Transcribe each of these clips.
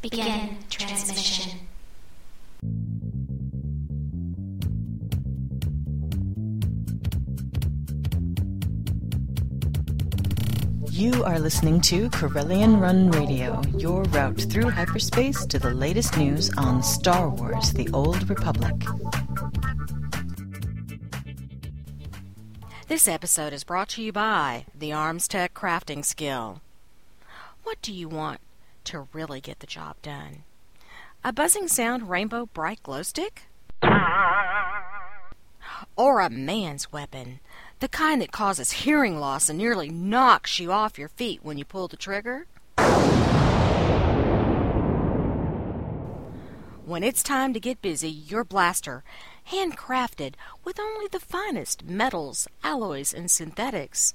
Begin transmission. You are listening to Corellian Run Radio, your route through hyperspace to the latest news on Star Wars The Old Republic. This episode is brought to you by the Armstech Crafting Skill. What do you want to really get the job done? A buzzing sound rainbow bright glow stick? Or a man's weapon? The kind that causes hearing loss and nearly knocks you off your feet when you pull the trigger? When it's time to get busy, your blaster, handcrafted with only the finest metals, alloys, and synthetics,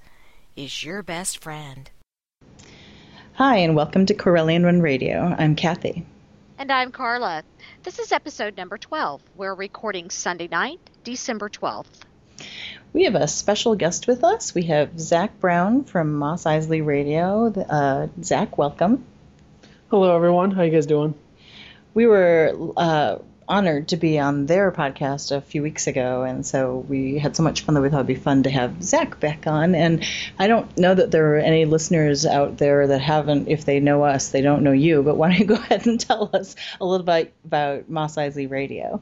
is your best friend. Hi, and welcome to Corellian Run Radio. I'm Kathy. And I'm Carla. This is episode number 12. We're recording Sunday night, December 12th. We have a special guest with us. We have Zach Brown from Mos Eisley Radio. Uh, Zach, welcome. Hello, everyone. How are you guys doing? We were uh, honored to be on their podcast a few weeks ago, and so we had so much fun that we thought it'd be fun to have Zach back on. And I don't know that there are any listeners out there that haven't, if they know us, they don't know you. But why don't you go ahead and tell us a little bit about Mos Eisley Radio?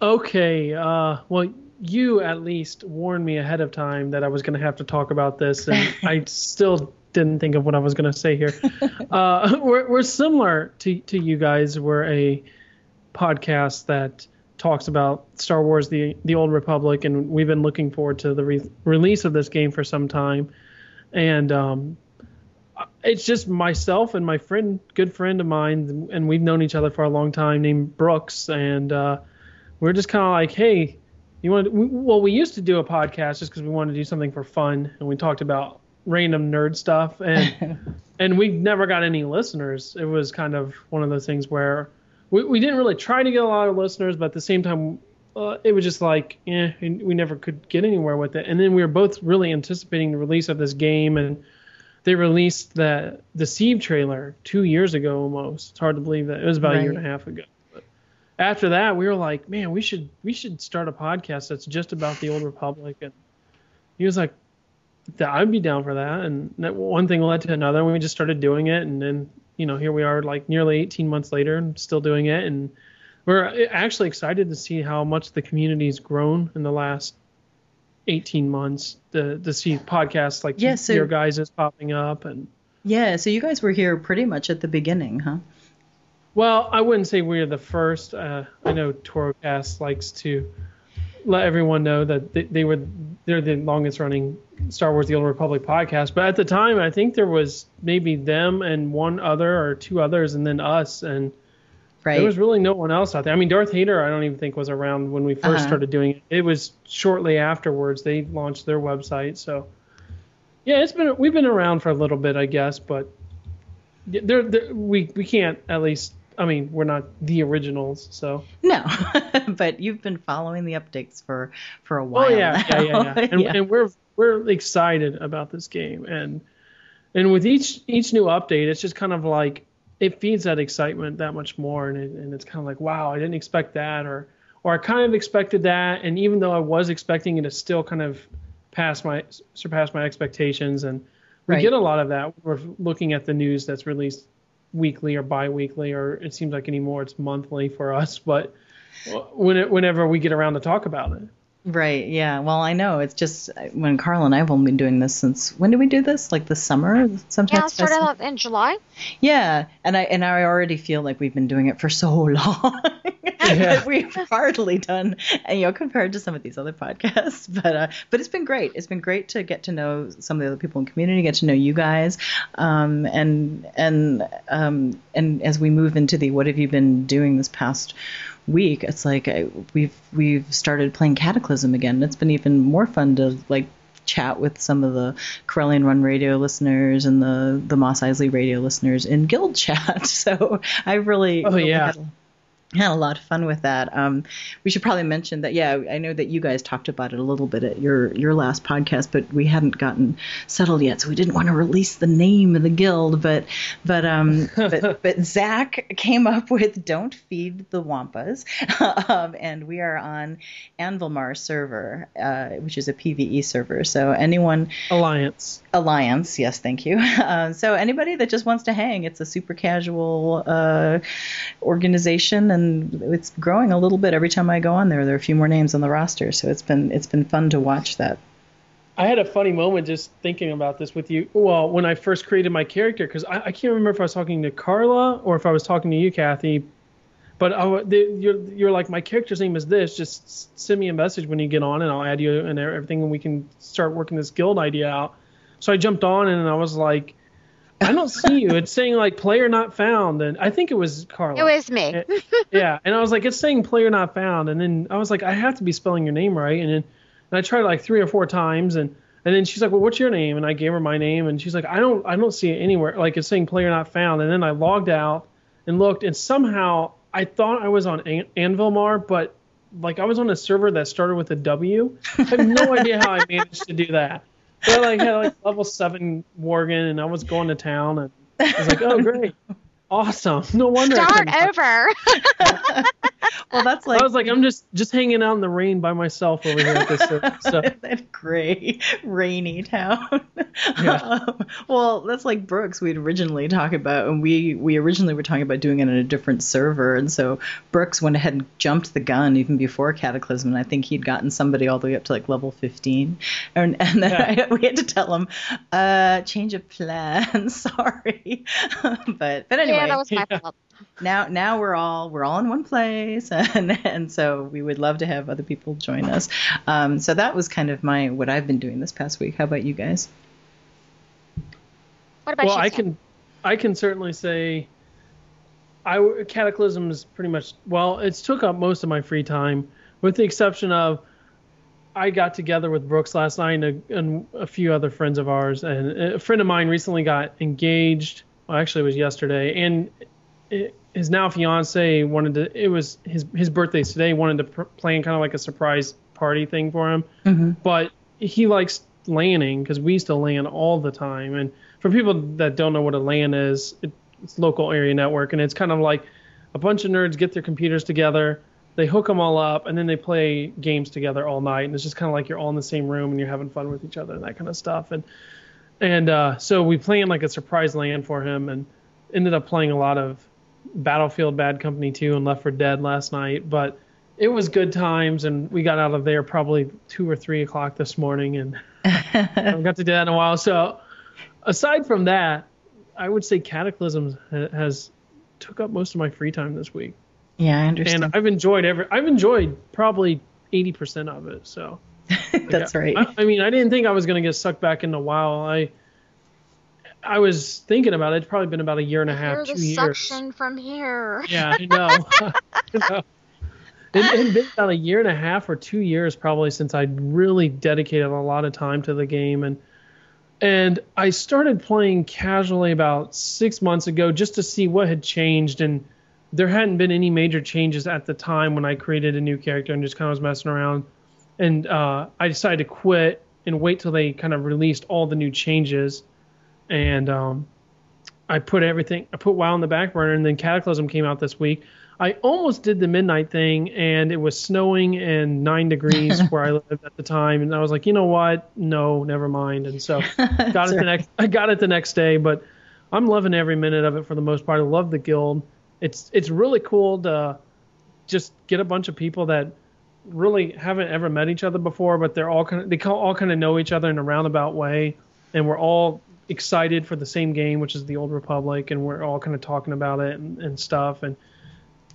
Okay. Uh, well, you at least warned me ahead of time that I was going to have to talk about this, and I still didn't think of what I was going to say here. uh, we're, we're similar to, to you guys. We're a podcast that talks about Star Wars: the the Old Republic, and we've been looking forward to the re- release of this game for some time. And um, it's just myself and my friend, good friend of mine, and we've known each other for a long time, named Brooks, and uh, we're just kind of like, hey, you want? Well, we used to do a podcast just because we wanted to do something for fun, and we talked about random nerd stuff, and and we never got any listeners. It was kind of one of those things where we, we didn't really try to get a lot of listeners, but at the same time, uh, it was just like, eh, we never could get anywhere with it. And then we were both really anticipating the release of this game, and they released the Deceived trailer two years ago almost. It's hard to believe that it was about right. a year and a half ago. But after that, we were like, man, we should we should start a podcast that's just about the Old Republic. And he was like, I'd be down for that. And that one thing led to another, and we just started doing it. And then you know, here we are like nearly 18 months later and still doing it. And we're actually excited to see how much the community's grown in the last 18 months. To, to see podcasts like yeah, so, your guys is popping up and yeah so you guys were here pretty much at the beginning huh? Well i wouldn't say we are the first. Uh, i know torocast likes to let everyone know that they, they were they're the longest running Star Wars: The Old Republic podcast. But at the time, I think there was maybe them and one other or two others, and then us, and right. there was really no one else out there. I mean, Darth Hater, I don't even think was around when we 1st uh-huh. started doing it. It was shortly afterwards they launched their website. So yeah, it's been we've been around for a little bit, I guess, but there we we can't at least I mean, we're not the originals, so no. but you've been following the updates for for a oh, while. Oh yeah, yeah, yeah, yeah. And, yeah. and we're we're excited about this game, and and with each each new update, it's just kind of like it feeds that excitement that much more, and it, and it's kind of like wow, I didn't expect that, or or I kind of expected that, and even though I was expecting it, it still kind of passed my surpassed my expectations, and we right. get a lot of that. We're looking at the news that's released weekly or bi-weekly or it seems like anymore it's monthly for us but whenever we get around to talk about it Right. Yeah. Well, I know it's just when Carl and I have only been doing this since when did we do this? Like the summer, sometimes. Yeah, started out in July. Yeah, and I and I already feel like we've been doing it for so long. yeah. we've hardly done, you know, compared to some of these other podcasts. But uh, but it's been great. It's been great to get to know some of the other people in the community, get to know you guys, um, and and um, and as we move into the what have you been doing this past week, it's like I, we've we've started playing Cataclysm again. It's been even more fun to like chat with some of the Corellian Run Radio listeners and the the Mos Eisley Radio listeners in Guild chat. So I really oh really yeah. had a lot of fun with that. Um, we should probably mention that. Yeah, I know that you guys talked about it a little bit at your your last podcast, but we hadn't gotten settled yet, so we didn't want to release the name of the guild. But but um but, but Zach came up with "Don't Feed the Wampas," um, and we are on Anvilmar server, uh, which is a PVE server. So anyone Alliance Alliance, yes, thank you. Um, so anybody that just wants to hang, it's a super casual uh, organization and it's growing a little bit every time I go on there. There are a few more names on the roster, so it's been it's been fun to watch that. I had a funny moment just thinking about this with you. Well, when I first created my character, because I, I, can't remember if I was talking to Carla or if I was talking to you, Kathy. But I, you're, you're like, my character's name is this. Just send me a message when you get on, and I'll add you and everything, and we can start working this guild idea out. So I jumped on, and I was like, I don't see you. It's saying like player not found, and I think it was Carla. It was me. yeah, and I was like, it's saying player not found, and then I was like, I have to be spelling your name right, and then and I tried like three or four times, and and then she's like, well, what's your name? And I gave her my name, and she's like, I don't I don't see it anywhere. Like it's saying player not found, and then I logged out and looked, and somehow I thought I was on An- Anvilmar, but like I was on a server that started with a W. I have no idea how I managed to do that. But I like had like level seven Morgan, and I was going to town, and I was like, oh great, awesome. No wonder. Start over. well, that's like I was like, I'm just just hanging out in the rain by myself over here at this so. that gray, rainy town. Yeah. Um, well, that's like Brooks. We'd originally talk about, and we we originally were talking about doing it in a different server, and so Brooks went ahead and jumped the gun even before Cataclysm, and I think he'd gotten somebody all the way up to like level 15, and and then yeah. I, we had to tell him, uh, change of plan. Sorry, but but anyway. Yeah, that was my fault now now we're all we're all in one place and and so we would love to have other people join us. Um, so that was kind of my what i've been doing this past week. How about you guys? What about well you, i can i can certainly say i cataclysm is pretty much well it's took up most of my free time with the exception of I got together with Brooks last night and a, and a few other friends of ours, and a friend of mine recently got engaged. Well, actually, it was yesterday, and his now fiance wanted to. It was his his birthday's today. Wanted to pr- plan kind of like a surprise party thing for him, mm-hmm. but he likes LANing because we used to LAN all the time. And for people that don't know what a LAN is, it, it's local area network, and it's kind of like a bunch of nerds get their computers together, they hook them all up, and then they play games together all night. And it's just kind of like you're all in the same room and you're having fun with each other and that kind of stuff. And and uh, so we planned like a surprise LAN for him, and ended up playing a lot of Battlefield Bad Company 2 and Left 4 Dead last night, but it was good times, and we got out of there probably two or three o'clock this morning, and I haven't got to do that in a while. So, aside from that, I would say Cataclysm has took up most of my free time this week. Yeah, I understand. And I've enjoyed every. I've enjoyed probably eighty percent of it. So that's like, right. I, I, mean, I didn't think I was gonna get sucked back into WoW. I I was thinking about it. It's probably been about a year and a half, two years. suction from here. Yeah, I know. I know. It had been about a year and a half or two years probably since I really dedicated a lot of time to the game, and and I started playing casually about six months ago just to see what had changed, and there hadn't been any major changes at the time when I created a new character and just kind of was messing around, and uh, I decided to quit and wait till they kind of released all the new changes and um, I put everything. I put WoW on the back burner, and then Cataclysm came out this week. I almost did the midnight thing, and it was snowing and nine degrees where I lived at the time, and I was like, you know what? No, never mind. And so got it the next. I got it the next day, but I'm loving every minute of it for the most part. I love the guild. It's it's really cool to just get a bunch of people that really haven't ever met each other before, but they're all kind of they all kind of know each other in a roundabout way, and we're all excited for the same game, which is the Old Republic, and we're all kind of talking about it and, and stuff and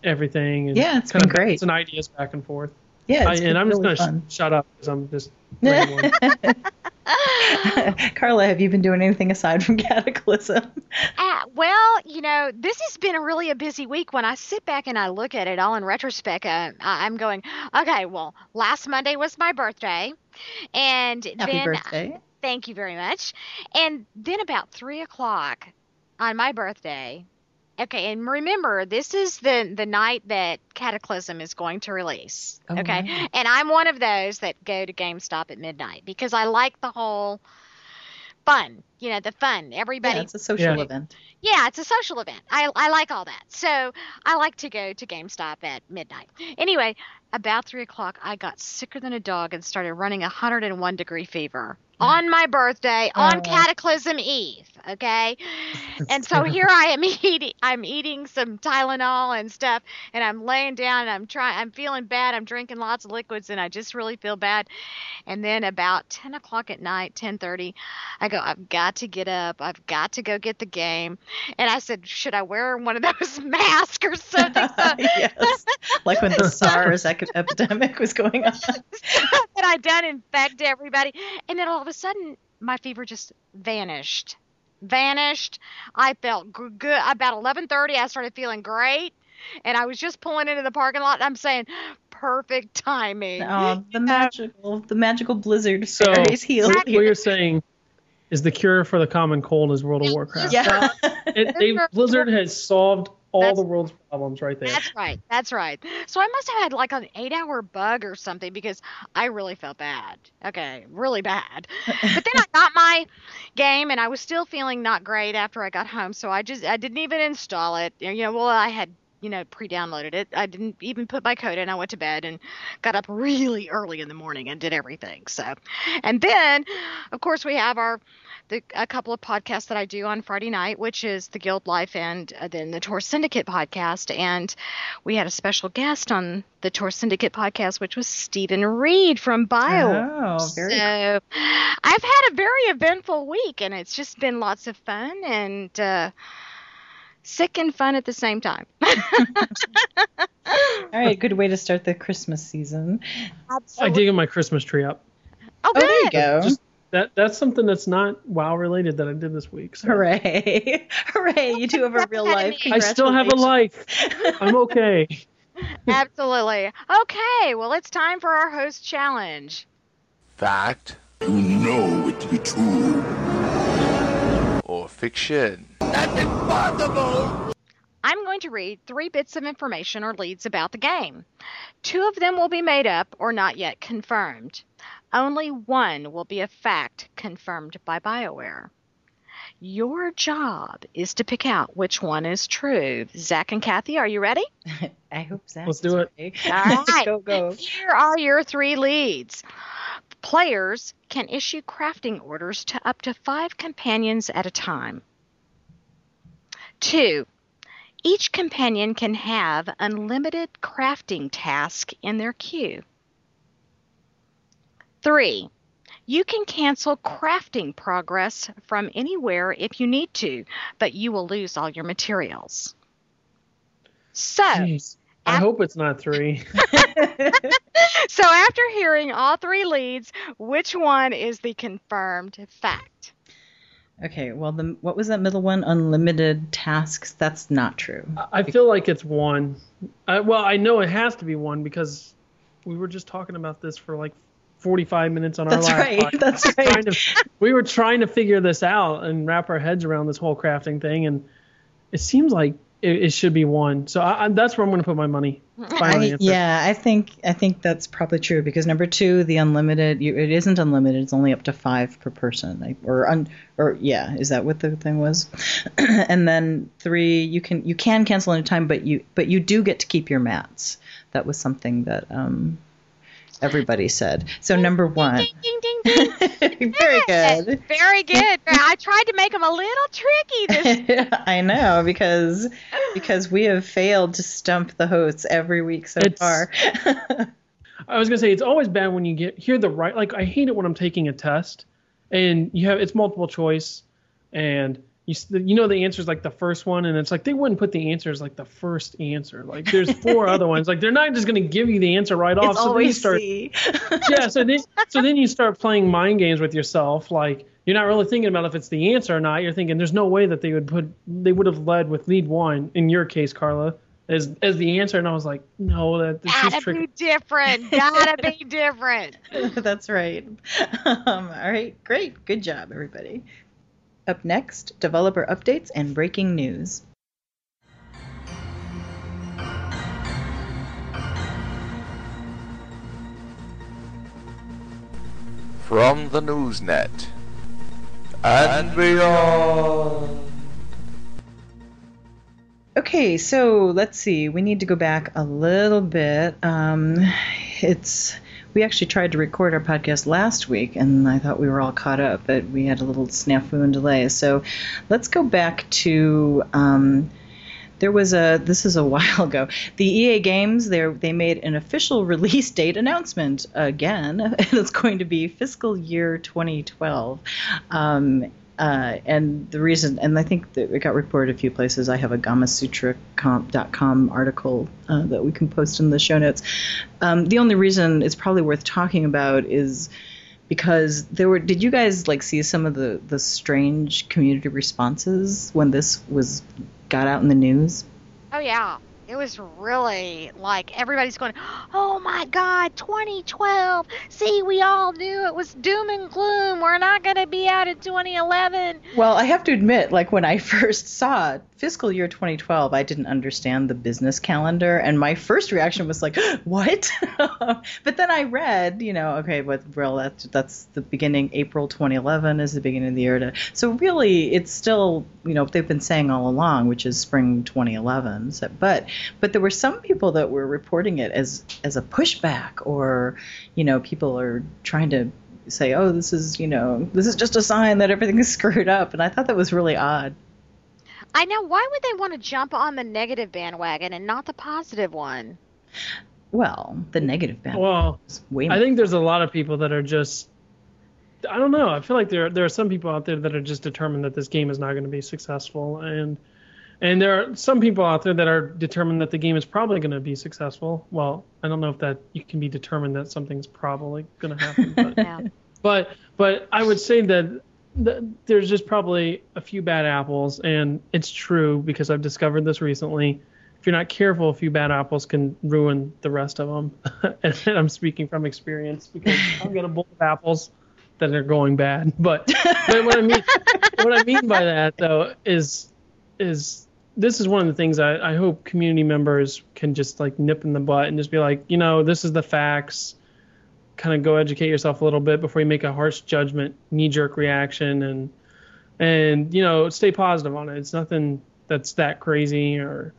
everything. And yeah, it's kind been of great. It's an ideas back and forth. Yeah, I, and I'm really just gonna sh- shut up because I'm just. Carla, have you been doing anything aside from Cataclysm? Uh, well, you know, this has been a really a busy week. When I sit back and I look at it all in retrospect, uh, I'm going, okay, well, last Monday was my birthday, and Happy then birthday. Thank you very much. And then about three o'clock on my birthday, Okay, and remember, this is the the night that Cataclysm is going to release. Oh, okay, wow. and I'm one of those that go to GameStop at midnight because I like the whole fun. You know, the fun. Everybody Yeah, it's a social Yeah. event. yeah, it's a social event. I, I like all that. So I like to go to GameStop at midnight. Anyway, about three o'clock, I got sicker than a dog and started running a 101 degree fever mm. on my birthday oh. on Oh. Cataclysm Eve. Okay, and so here I am eating. I'm eating some Tylenol and stuff, and I'm laying down and I'm trying. I'm feeling bad. I'm drinking lots of liquids, and I just really feel bad. And then about 10 o'clock at night, 10:30, I go. I've got to get up. I've got to go get the game. And I said, should I wear one of those masks or something? So yes. Like when the SARS epidemic was going on. that I done infect everybody. And then all of a sudden, my fever just vanished. Vanished. I felt g- good. About 11:30, I started feeling great, and I was just pulling into the parking lot. And I'm saying, perfect timing. Oh, the magical, the magical blizzard So, fairies healed what you. you're saying is the cure for the common cold is World of Warcraft. Yeah. It, they, Blizzard has solved all That's- the world's problems right there. That's right. That's right. So I must have had like an eight hour bug or something because I really felt bad. Okay, really bad. But then I got my game and I was still feeling not great after I got home. So I just I didn't even install it. You know, well I had you know pre-downloaded it. I didn't even put my code in. I went to bed and got up really early in the morning and did everything. So, and then of course we have our the, a couple of podcasts that I do on Friday night, which is the Guild Life and uh, then the TOR Syndicate podcast. And we had a special guest on the TOR Syndicate podcast, which was Stephen Reid from Bio. Oh, very so I've had a very eventful week, and it's just been lots of fun and uh, sick and fun at the same time. All right, good way to start the Christmas season. I dig my Christmas tree up. Oh, Oh, there you go. Just that that's something that's not WoW related that I did this week. So Hooray. Hooray, you do have a real life. I still have a life. I'm okay. Absolutely. Okay, well, it's time for our host challenge. Fact You know it to be true. or fiction? I'm going to read three bits of information or leads about the game. Two of them will be made up or not yet confirmed. Only one will be a fact confirmed by BioWare. Your job is to pick out which one is true. Zach and Kathy, are you ready? I hope Zach Let's do it. ready. All right. go, go. Here are your three leads. Players can issue crafting orders to up to five companions at a time. Two, each companion can have unlimited crafting task in their queue. Three, you can cancel crafting progress from anywhere if you need to, but you will lose all your materials. So, Jeez. I hope it's not three. so after hearing all three leads, which one is the confirmed fact? Okay, well, the what was that middle one? Unlimited tasks. That's not true. I feel like it's one. I, well, I know it has to be one because we were just talking about this for like 45 minutes on our live. That's last right. podcast. That's right. we were trying to figure this out and wrap our heads around this whole crafting thing, and it seems like it, it should be one. So I, I, that's where I'm going to put my money. I, yeah, I think I think that's probably true because number two, the unlimited, you, it isn't unlimited. It's only up to five per person, like, or un, or yeah, is that what the thing was? and then three, you can you can cancel any time, but you but you do get to keep your mats. That was something that um everybody said. So number one, Ding, ding, ding, ding. very good. Very good. I tried to make them a little tricky this I know because because we have failed to stump the hosts every week so It's- far. I was gonna say it's always bad when you get hear the right. Like I hate it when I'm taking a test and you have it's multiple choice and you you know the answer is like the first one and it's like they wouldn't put the answer as like the first answer. Like there's four other ones. Like they're not just gonna give you the answer right off. it's so then you start yeah. So then so then you start playing mind games with yourself. Like you're not really thinking about if it's the answer or not. You're thinking there's no way that they would put they would have led with lead one in your case, Carla. As, as the answer, and I was like, no, that this is Gotta tricky. be different. Gotta be different. That's right. Um, all right, great. Good job, everybody. Up next, developer updates and breaking news. From the Newsnet and beyond. Okay, so let's see. We need to go back a little bit. Um, it's we actually tried to record our podcast last week, and I thought we were all caught up, but we had a little snafu and delay. So let's go back to. Um, there was a this is a while ago. The EA Games they they made an official release date announcement again, it's going to be fiscal year 2012. Um, uh, and the reason, and I think that it got reported a few places. I have a Gamasutra.com article uh, that we can post in the show notes. Um, the only reason it's probably worth talking about is because there were. Did you guys like see some of the the strange community responses when this was got out in the news? Oh yeah. It was really like everybody's going, "Oh my God, 2012! See, we all knew it was doom and gloom. We're not going to be out in 2011." Well, I have to admit, like when I first saw fiscal year 2012, I didn't understand the business calendar, and my first reaction was like, "What?" but then I read, you know, okay, but real that's that's the beginning. April 2011 is the beginning of the year. To, so really, it's still, you know, they've been saying all along, which is spring 2011. So, but but there were some people that were reporting it as as a pushback, or you know, people are trying to say, oh, this is you know, this is just a sign that everything is screwed up, and I thought that was really odd. I know. Why would they want to jump on the negative bandwagon and not the positive one? Well, the negative bandwagon. Well, way I think there's a lot of people that are just. I don't know. I feel like there there are some people out there that are just determined that this game is not going to be successful, and and there are some people out there that are determined that the game is probably going to be successful. Well, I don't know if that you can be determined that something's probably going to happen, but, Yeah. but but I would say that th- there's just probably a few bad apples, and it's true because I've discovered this recently. If you're not careful, a few bad apples can ruin the rest of them. and I'm speaking from experience because I've got a bowl of apples that are going bad. But, but what I mean what I mean by that though is is this is one of the things I, I hope community members can just like nip in the butt and just be like, you know, this is the facts. Kind of go educate yourself a little bit before you make a harsh judgment, knee jerk reaction, and and you know stay positive on it. It's nothing that's that crazy or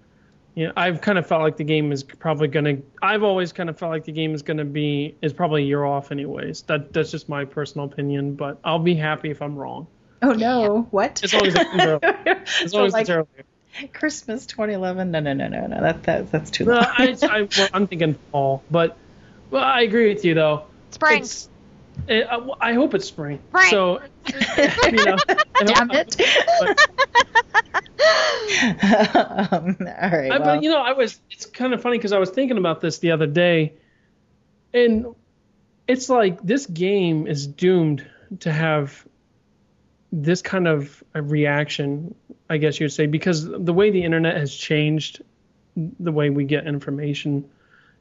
you know I've kind of felt like the game is probably gonna. I've always kind of felt like the game is gonna be is probably a year off anyways. That that's just my personal opinion, but I'll be happy if I'm wrong. Oh no! What? As long as it's early. As So, long as like, it's early. Christmas 2011? No, no, no, no, no. That, that that's too No, long. I, I, well, I'm thinking fall, but well, I agree with you though. Spring. It's, it, I, I hope it's spring. Right. So, you know, I Damn hope- it! but- um, all right. I, well, but you know, I was. It's kind of funny because I was thinking about this the other day, and it's like this game is doomed to have this kind of a reaction, I guess you'd say, because the way the internet has changed, the way we get information,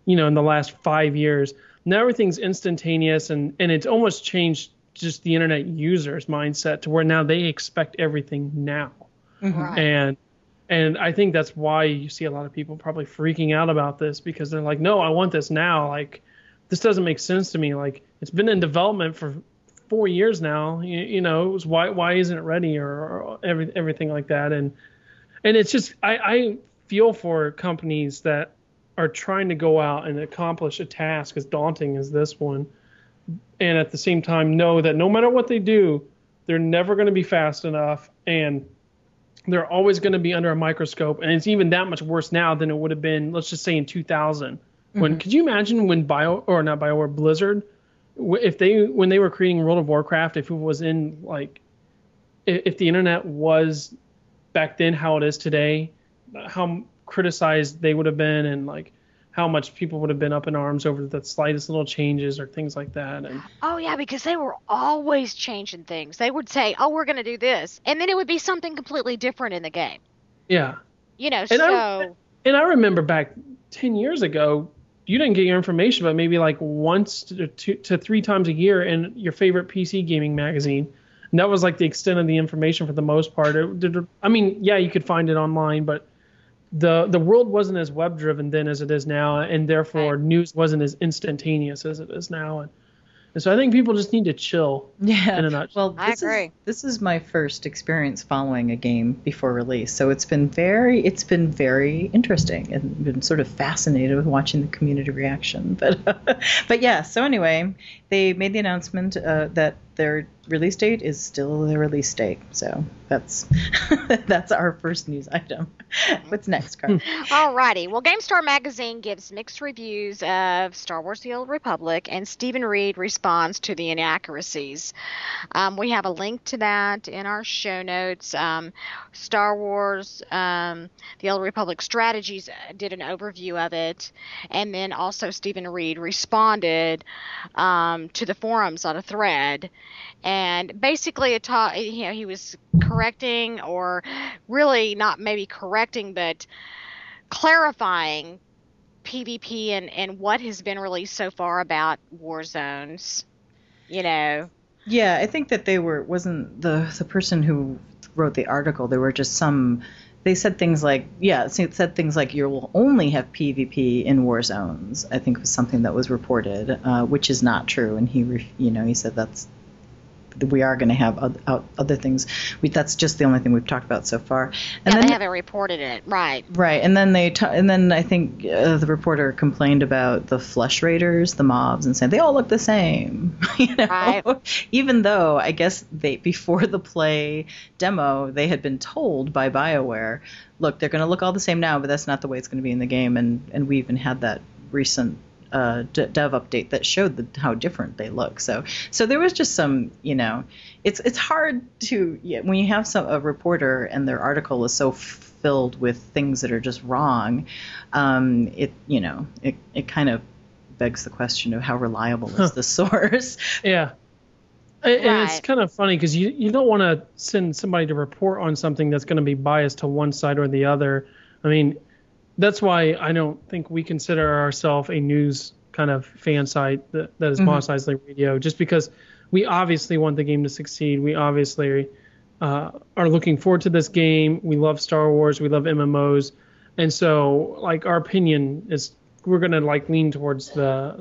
you know, in the last five years, now everything's instantaneous, and and it's almost changed just the internet users' mindset to where now they expect everything now mhm. and and I think that's why you see a lot of people probably freaking out about this because they're like, no, I want this now. Like, this doesn't make sense to me. Like, it's been in development for four years now. You, you know, it was why why isn't it ready or, or every, everything like that. And and it's just I, I feel for companies that are trying to go out and accomplish a task as daunting as this one, and at the same time know that no matter what they do, they're never going to be fast enough and they're always going to be under a microscope and it's even that much worse now than it would have been let's just say in 2000 when mm-hmm. could you imagine when bio or not bio or blizzard if they when they were creating world of warcraft if it was in like if the internet was back then how it is today how criticized they would have been and like how much people would have been up in arms over the slightest little changes or things like that and Oh yeah, because they were always changing things. They would say, "Oh, we're going to do this," and then it would be something completely different in the game. yeah You know, And I- so And I remember back 10 years ago, you didn't get your information, but maybe like once to, two, to three times a year in your favorite PC gaming magazine. And that was like the extent of the information for the most part. It, did- I mean, yeah, you could find it online, but the the world wasn't as web driven then as it is now, and therefore Right. news wasn't as instantaneous as it is now. And And so I think people just need to chill. Yeah. In a nutshell. Well, I this agree. is this is my first experience following a game before release, so it's been very it's been very interesting and been sort of fascinated with watching the community reaction. But but yeah. So anyway, they made the announcement uh, that their release date is still the release date. So that's that's our first news item. What's next, Carl? Alrighty. Well, GameStar magazine gives mixed reviews of Star Wars: The Old Republic, and Stephen Reid responds to the inaccuracies. Um, we have a link to that in our show notes. Um, Star Wars: um, The Old Republic Strategies uh, did an overview of it, and then also Stephen Reid responded um, to the forums on a thread, basically it taught you know he was correcting or really not maybe correcting but clarifying PvP and, and what has been released so far about war zones. You know, Yeah, I think that they were wasn't the the person who wrote the article. There were just some. They said things like, yeah, it said things like you will only have PvP in war zones. I think was something that was reported, uh, which is not true. And he, you know, he said that's we are going to have oth- other things. We, that's just the only thing we've talked about so far. And yeah, then they haven't reported it, right? Right, and then they t- and then I think uh, the reporter complained about the flesh raiders, the mobs, and saying they all look the same. you know, Right. even though I guess they before the play demo they had been told by Bioware, look, they're going to look all the same now, but that's not the way it's going to be in the game, and and we even had that recent. Uh, d- dev update that showed the, how different they look. So, so there was just some, you know, it's it's hard to yeah, when you have some a reporter and their article is so filled with things that are just wrong. Um, it you know it it kind of begs the question of how reliable is the source. Yeah. And and it's kind of funny because you, you don't want to send somebody to report on something that's going to be biased to one side or the other. I mean, that's why I don't think we consider ourselves a news kind of fan site that, that is Mhm. Mos Eisley Radio, just because we obviously want the game to succeed. We obviously uh, are looking forward to this game. We love Star Wars. We love MMOs, and so like our opinion is we're gonna like lean towards the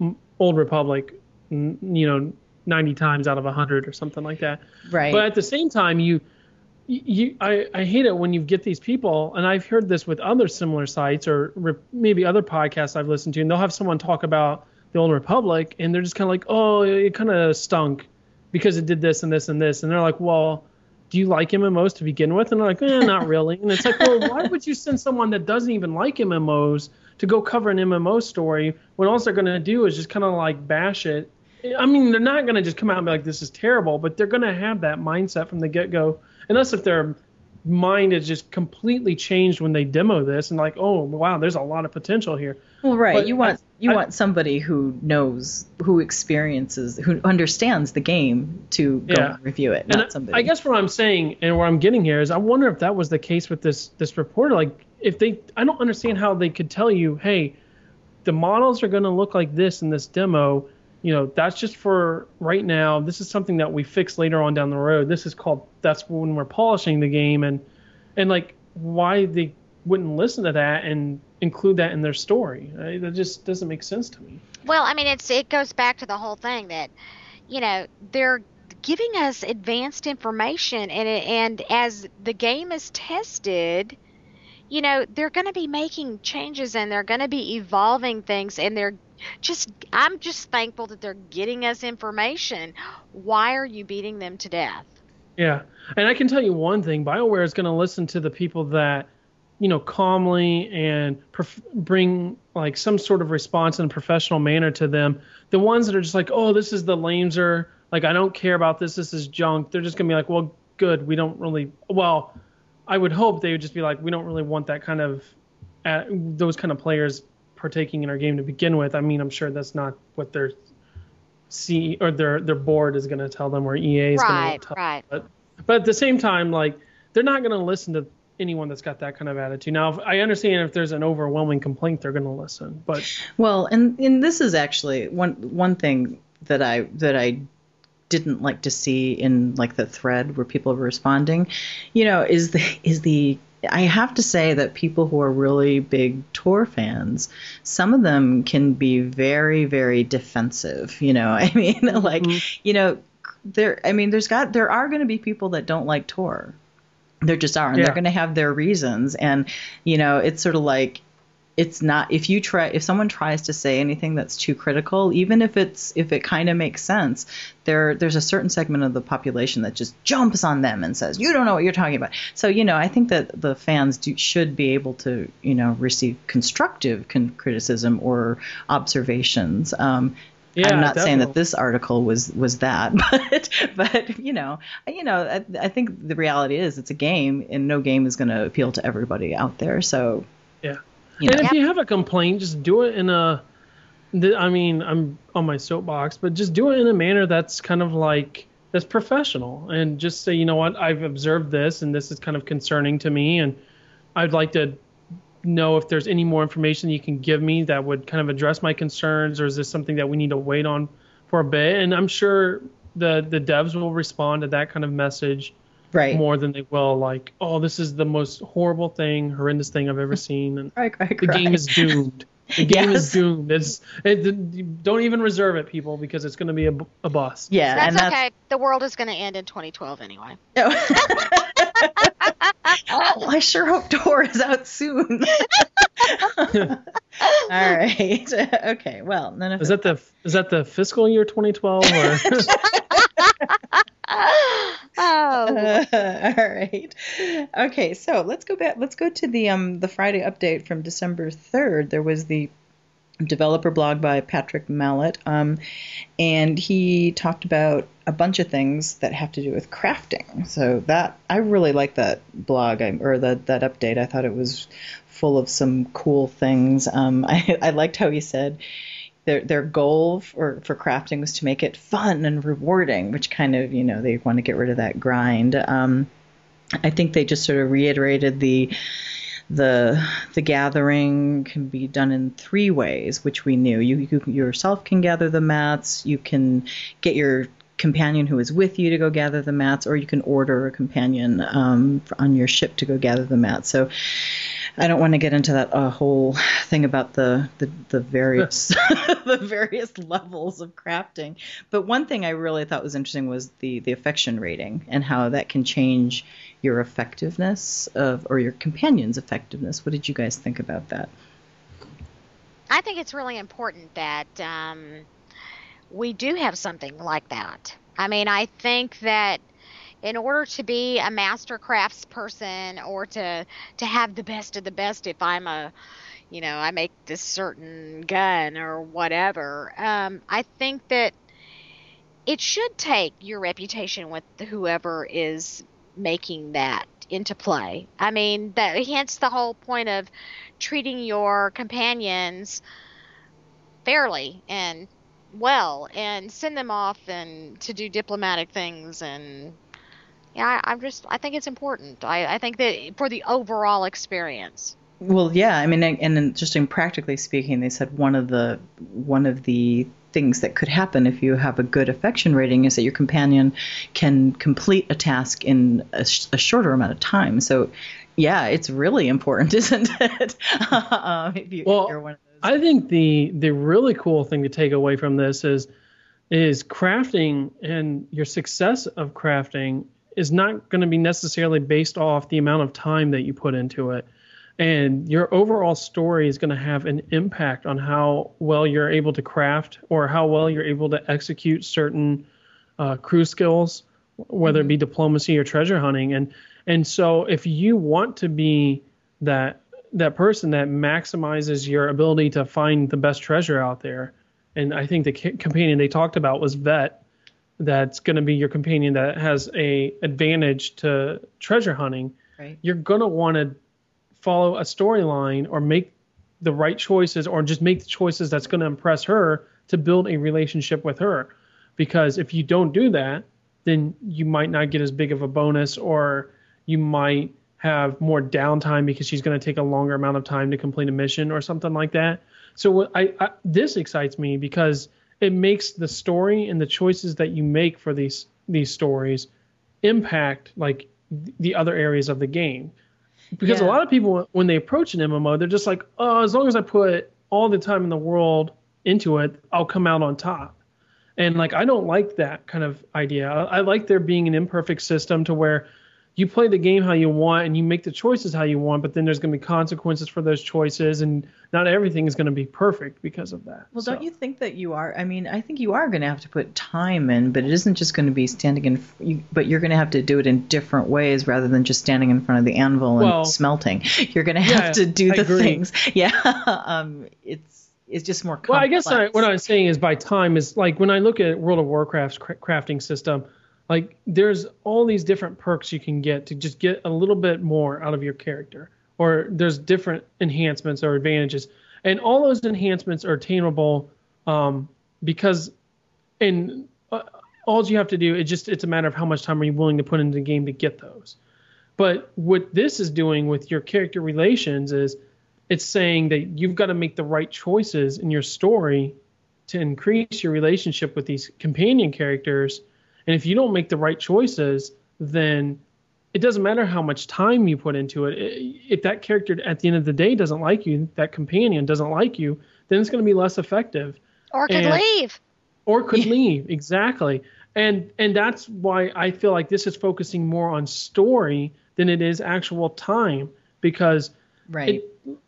the Old Republic, n- you know, 90 times out of 100 or something like that. Right. But at the same time, you, you, I, I hate it when you get these people, and I've heard this with other similar sites or re- maybe other podcasts I've listened to, and they'll have someone talk about the Old Republic, and they're just kind of like, oh, it kind of stunk because it did this and this and this, and they're like, well, do you like MMOs to begin with? And they're like, eh, not really. And it's like, well, why would you send someone that doesn't even like MMOs to go cover an MMO story when all they're going to do is just kind of like bash it? I mean, they're not going to just come out and be like, this is terrible, but they're going to have that mindset from the get go, unless if their mind is just completely changed when they demo this and like, oh, wow, there's a lot of potential here. well, right. but you want you I- want somebody who knows, who experiences, who understands the game to go Yeah. and review it, not somebody. I guess what I'm saying and where I'm getting here is I wonder if that was the case with this this reporter. Like if they, I don't understand how they could tell you, hey, the models are going to look like this in this demo. You know, that's just for right now. This is something that we fix later on down the road. This is called that's when we're polishing the game and and like why they wouldn't listen to that and include that in their story. That just doesn't make sense to me. Well, I mean, it's it goes back to the whole thing that, you know, they're giving us advanced information, and and as the game is tested, you know, they're going to be making changes and they're going to be evolving things, and they're just I'm just thankful that they're getting us information. Why are you beating them to death? Yeah, and I can tell you one thing: Bioware is going to listen to the people that, you know, calmly and bring like some sort of response in a professional manner to them. The ones that are just like, "Oh, this is the lameser. Like, I don't care about this. This is junk." They're just going to be like, "Well, good. We don't really. Well, I would hope they would just be like, we don't really want that kind of, uh, those kind of players partaking in our game to begin with. I mean, I'm sure that's not what their C or their their board is going to tell them, or EA is going to tell right. but but at the same time, like they're not going to listen to anyone that's got that kind of attitude. Now, if, I understand if there's an overwhelming complaint, they're going to listen. But Well, and and this is actually one one thing that I that I didn't like to see in like the thread where people were responding, you know, is the is the I have to say that people who are really big Tor fans, some of them can be very, very defensive. You know, I mean, mm-hmm. like, you know, there. I mean, there's got there are going to be people that don't like Tor. There just are, and Yeah. they're going to have their reasons. And you know, it's sort of like it's not if you try if someone tries to say anything that's too critical even if it's if it kind of makes sense there there's a certain segment of the population that just jumps on them and says you don't know what you're talking about so you know i think that the fans do, should be able to you know receive constructive con- criticism or observations um Yeah, I'm not saying that this article was was that, but but you know, you know, I, I think the reality is it's a game, and no game is going to appeal to everybody out there. So. You know, and if you have a complaint, just do it in a. I mean, I'm on my soapbox, but just do it in a manner that's kind of like that's professional, and just say, you know what, I've observed this, and this is kind of concerning to me, and I'd like to know if there's any more information you can give me that would kind of address my concerns, or is this something that we need to wait on for a bit? And I'm sure the the devs will respond to that kind of message right, more than they will like, oh, this is the most horrible thing, horrendous thing I've ever seen, and right, right, the game is doomed. The game Yes. is doomed. It's it, you don't even reserve it, people, because it's going to be a, bu- a bust. yeah, That's and that's okay. The world is going to end in 2012 anyway. oh, I sure hope Tor is out soon. All right, okay, well, none of Is that the is that the fiscal year 2012 or Oh, all right. Okay, so let's go back. Let's go to the um the Friday update from December third. There was the developer blog by Patrick Malott, um, and he talked about a bunch of things that have to do with crafting. So that I really like that blog or that that update. I thought it was full of some cool things. Um, I, I liked how he said their their goal for for crafting was to make it fun and rewarding, which kind of you know they want to get rid of that grind. Um, I think they just sort of reiterated the the the gathering can be done in three ways, which we knew. You, you yourself can gather the mats. You can get your companion who is with you to go gather the mats, or you can order a companion um, on your ship to go gather the mats. So I don't want to get into that uh, whole thing about the the, the various the various levels of crafting. But one thing I really thought was interesting was the the affection rating and how that can change your effectiveness of or your companion's effectiveness. What did you guys think about that? I think it's really important that um, we do have something like that. I mean, I think that in order to be a master crafts person or to to have the best of the best, if I'm a you know, I make this certain gun or whatever. Um, I think that it should take your reputation with whoever is making that into play. I mean, that hence the whole point of treating your companions fairly and well and send them off and to do diplomatic things and yeah I, i'm just i think it's important I, I think that for the overall experience Well, yeah, I mean, and then just in practically speaking, they said one of the one of the things that could happen if you have a good affection rating is that your companion can complete a task in a, sh- a shorter amount of time. So, yeah, it's really important, isn't it? um, you, Well, if you're one of those. I think the the really cool thing to take away from this is is crafting and your success of crafting is not going to be necessarily based off the amount of time that you put into it. And your overall story is going to have an impact on how well you're able to craft or how well you're able to execute certain uh, crew skills, whether it be diplomacy or treasure hunting. And and so if you want to be that that person that maximizes your ability to find the best treasure out there, and I think the companion they talked about was Vette. That's going to be your companion that has a advantage to treasure hunting. Right. You're going to want to follow a storyline or make the right choices or just make the choices that's going to impress her to build a relationship with her. Because if you don't do that, then you might not get as big of a bonus or you might have more downtime because she's going to take a longer amount of time to complete a mission or something like that. So I, I this excites me because it makes the story and the choices that you make for these these stories impact like the other areas of the game. Because a lot of people when they approach an MMO, they're just like, oh, as long as I put all the time in the world into it, I'll come out on top. And like I don't like that kind of idea. I, I like there being an imperfect system to where you play the game how you want and you make the choices how you want, but then there's going to be consequences for those choices, and not everything is going to be perfect because of that. Well, So- don't you think that you are? I mean, I think you are going to have to put time in, but it isn't just going to be standing in. But you're going to have to do it in different ways rather than just standing in front of the anvil and Well, smelting. You're going to yeah, have to do the things. Yeah, um, it's it's just more. Well, I guess I, what I'm saying is by time is like when I look at World of Warcraft's cra- crafting system, like there's all these different perks you can get to just get a little bit more out of your character, or there's different enhancements or advantages, and all those enhancements are attainable um, because, and uh, all you have to do is just it's a matter of how much time are you willing to put into the game to get those. But what this is doing with your character relations is it's saying that you've got to make the right choices in your story to increase your relationship with these companion characters. And if you don't make the right choices, then it doesn't matter how much time you put into it. If that character at the end of the day doesn't like you, that companion doesn't like you, then it's going to be less effective Or could And- leave. or could leave exactly and and that's why i feel like this is focusing more on story than it is actual time because right, it,